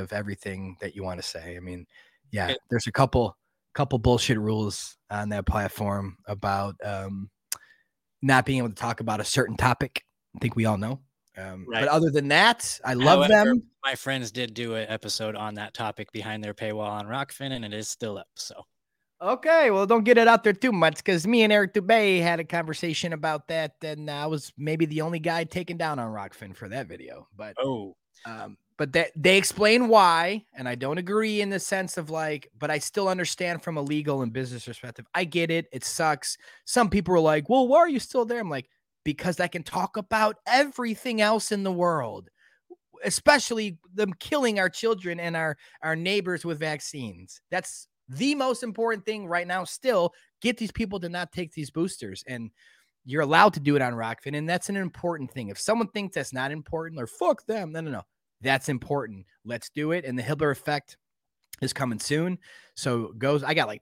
of everything that you want to say. I mean, yeah, there's a couple, couple bullshit rules on that platform about, um, not being able to talk about a certain topic. I think we all know. Um, Right. But other than that, I love However, them. My friends did do an episode on that topic behind their paywall on Rokfin, and it is still up. So Okay, well, don't get it out there too much because me and Eric Dubay had a conversation about that, and I was maybe the only guy taken down on Rokfin for that video. But oh, um, but that they explain why, and I don't agree in the sense of like, but I still understand from a legal and business perspective. I get it; it sucks. Some people are like, "Well, why are you still there?" I'm like, because I can talk about everything else in the world, especially them killing our children and our our neighbors with vaccines. That's the most important thing right now. Still, get these people to not take these boosters and. You're allowed to do it on Rokfin, and that's an important thing. If someone thinks that's not important or fuck them, no, no, no, that's important. Let's do it. And the Hibbeler effect is coming soon. So goes, I got like,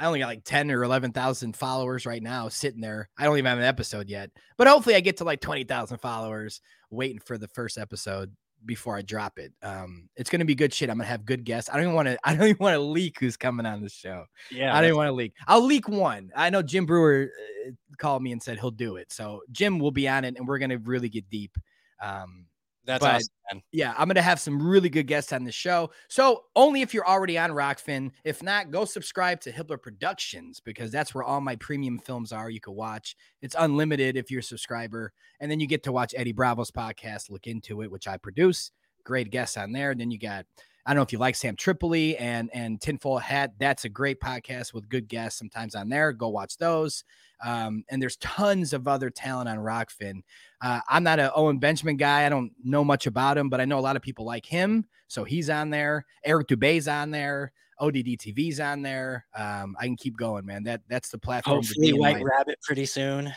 I only got like 10 or 11,000 followers right now sitting there. I don't even have an episode yet, but hopefully I get to like 20,000 followers waiting for the first episode before I drop it. Um, it's going to be good shit. I'm going to have good guests. I don't even want to, I don't even want to leak who's coming on the show. yeah. I don't want to leak. I'll leak one. I know Jim Breuer uh, called me and said he'll do it. So Jim will be on it and we're going to really get deep. Um, that's but- awesome, man. yeah, I'm gonna have some really good guests on the show. So only if you're already on Rokfin. If not, go subscribe to Hibbeler Productions because that's where all my premium films are. You can watch. It's unlimited if you're a subscriber, and then you get to watch Eddie Bravo's podcast. Look into it, which I produce. Great guests on there. And then you got. I don't know if you like Sam Tripoli and and Tinfoil Hat. That's a great podcast with good guests sometimes on there. Go watch those. Um, and there's tons of other talent on Rokfin. Uh, I'm not an Owen Benjamin guy. I don't know much about him, but I know a lot of people like him. So he's on there. Eric Dubay's on there. ODD TV's on there. Um, I can keep going, man. That that's the platform. to Hopefully, be White life. Rabbit pretty soon.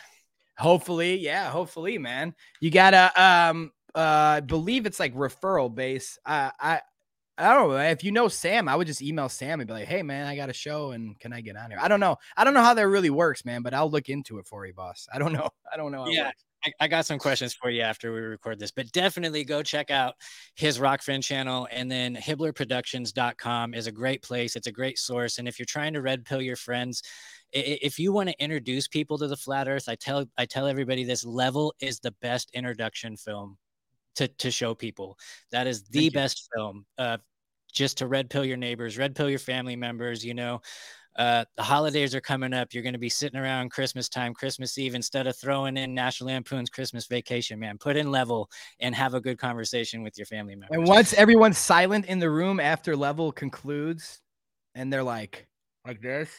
Hopefully, yeah, hopefully, man. You gotta um uh I believe it's like referral base. Uh, I I don't know. If you know Sam, I would just email Sam and be like, hey man, I got a show and can I get on here? I don't know. I don't know how that really works, man, but I'll look into it for you, boss. I don't know. I don't know how Yeah. I, I got some questions for you after we record this, but definitely go check out his Rokfin channel. And then HibbelerProductions.com is a great place. It's a great source. And if you're trying to red pill your friends, if you want to introduce people to the flat earth, I tell I tell everybody this level is the best introduction film to to show people. That is the Thank you. best film. Uh just to red pill your neighbors, red pill your family members, you know. Uh, the holidays are coming up. You're going to be sitting around Christmas time, Christmas Eve, instead of throwing in National Lampoon's Christmas Vacation, man. Put in level and have a good conversation with your family members. And once everyone's silent in the room after level concludes, and they're like, like this,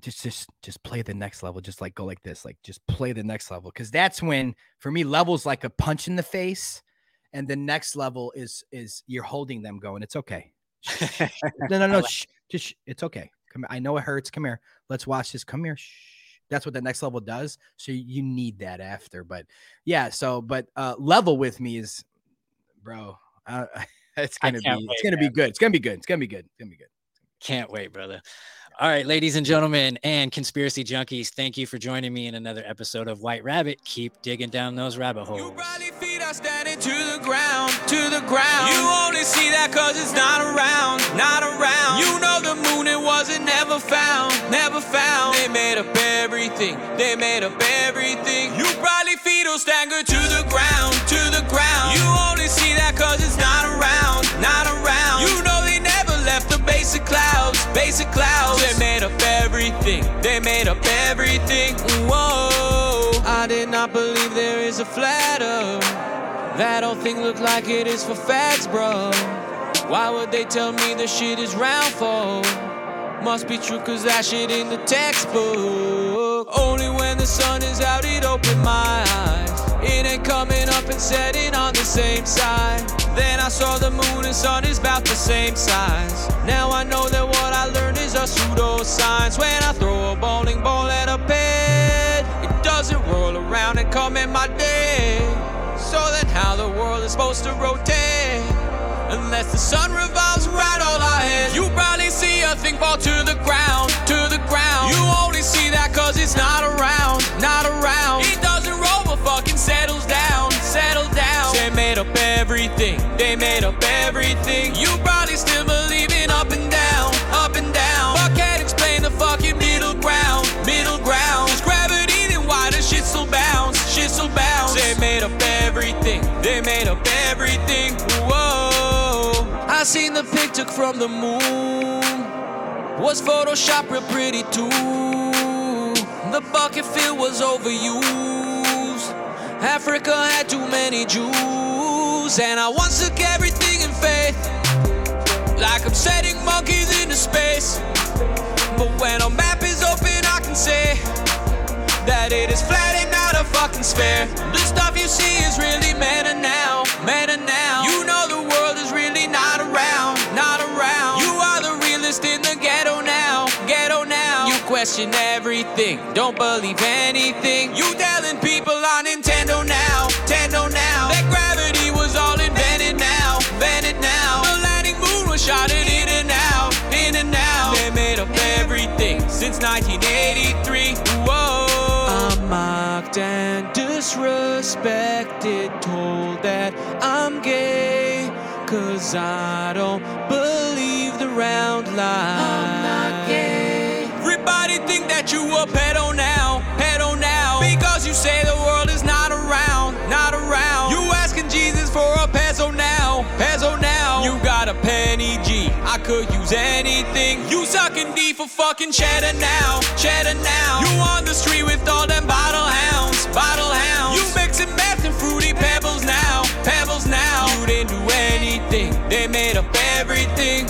just just just play the next level. Just like go like this, like just play the next level. Cause that's when for me, levels like a punch in the face. And the next level is is you're holding them going, it's okay. No, no, no. Shh, just sh- it's okay. Come I know it hurts. Come here. Let's watch this. Come here. Shh. That's what the next level does. So you need that after. But yeah, so but uh level with me is bro. Uh, it's gonna be can't it's gonna be good. It's gonna be good. It's gonna be good. It's gonna be good. Can't wait, brother. All right, ladies and gentlemen, and conspiracy junkies, thank you for joining me in another episode of White Rabbit. Keep digging down those rabbit holes. To the ground, to the ground. You only see that cause it's not around, not around. You know the moon, it wasn't never found, never found. They made up everything, they made up everything. You probably feet will stagger to the ground, to the ground. You only see that cause it's not around, not around. You know they never left the basic clouds, basic clouds. They made up everything, they made up everything. Whoa, did not believe there is a flat earth. That old thing looked like it is for facts, bro. Why would they tell me the shit is round for? Must be true cause that shit in the textbook. Only when the sun is out it opened my eyes. It ain't coming up and setting on the same side. Then I saw the moon and sun is about the same size. Now I know that what I learned is a pseudoscience. When I throw a bowling ball at a pit, supposed to rotate? Unless the sun revolves right all our heads. You probably see a thing fall to the ground, to the ground. You only see that cause it's not around, not around. It doesn't roll but fucking settles down, settles down. They made up everything, they made up everything. You probably still believe in up and down, made up everything. Whoa, I seen the pic took from the moon. Was Photoshop real pretty too? The bucket fill was overused. Africa had too many Jews, and I once took everything in faith, like I'm setting monkeys into space. But when a map is open, I can say that it is flat and not a fucking sphere. The stuff you see is really meta now, meta now. You know the world is really not around, not around. You are the realist in the ghetto now, ghetto now. You question everything, don't believe anything. You telling people on Nintendo now, Nintendo now. That gravity was all invented now, invented now. The landing moon was shot in and out, in and out. They made up everything since 1983. Mocked and disrespected, told that I'm gay. Cause I don't believe the round lie. I'm not gay. Everybody think that you a pedo now, pedo now. Because you say the world is not around, not around. You asking Jesus for a peso now, peso now. You got a penny G, I could use anything. You sucking for fucking cheddar now, cheddar now. You on the street with all them bottle hounds, bottle hounds. You mixing meth and fruity pebbles now, pebbles now. You didn't do anything, they made up everything.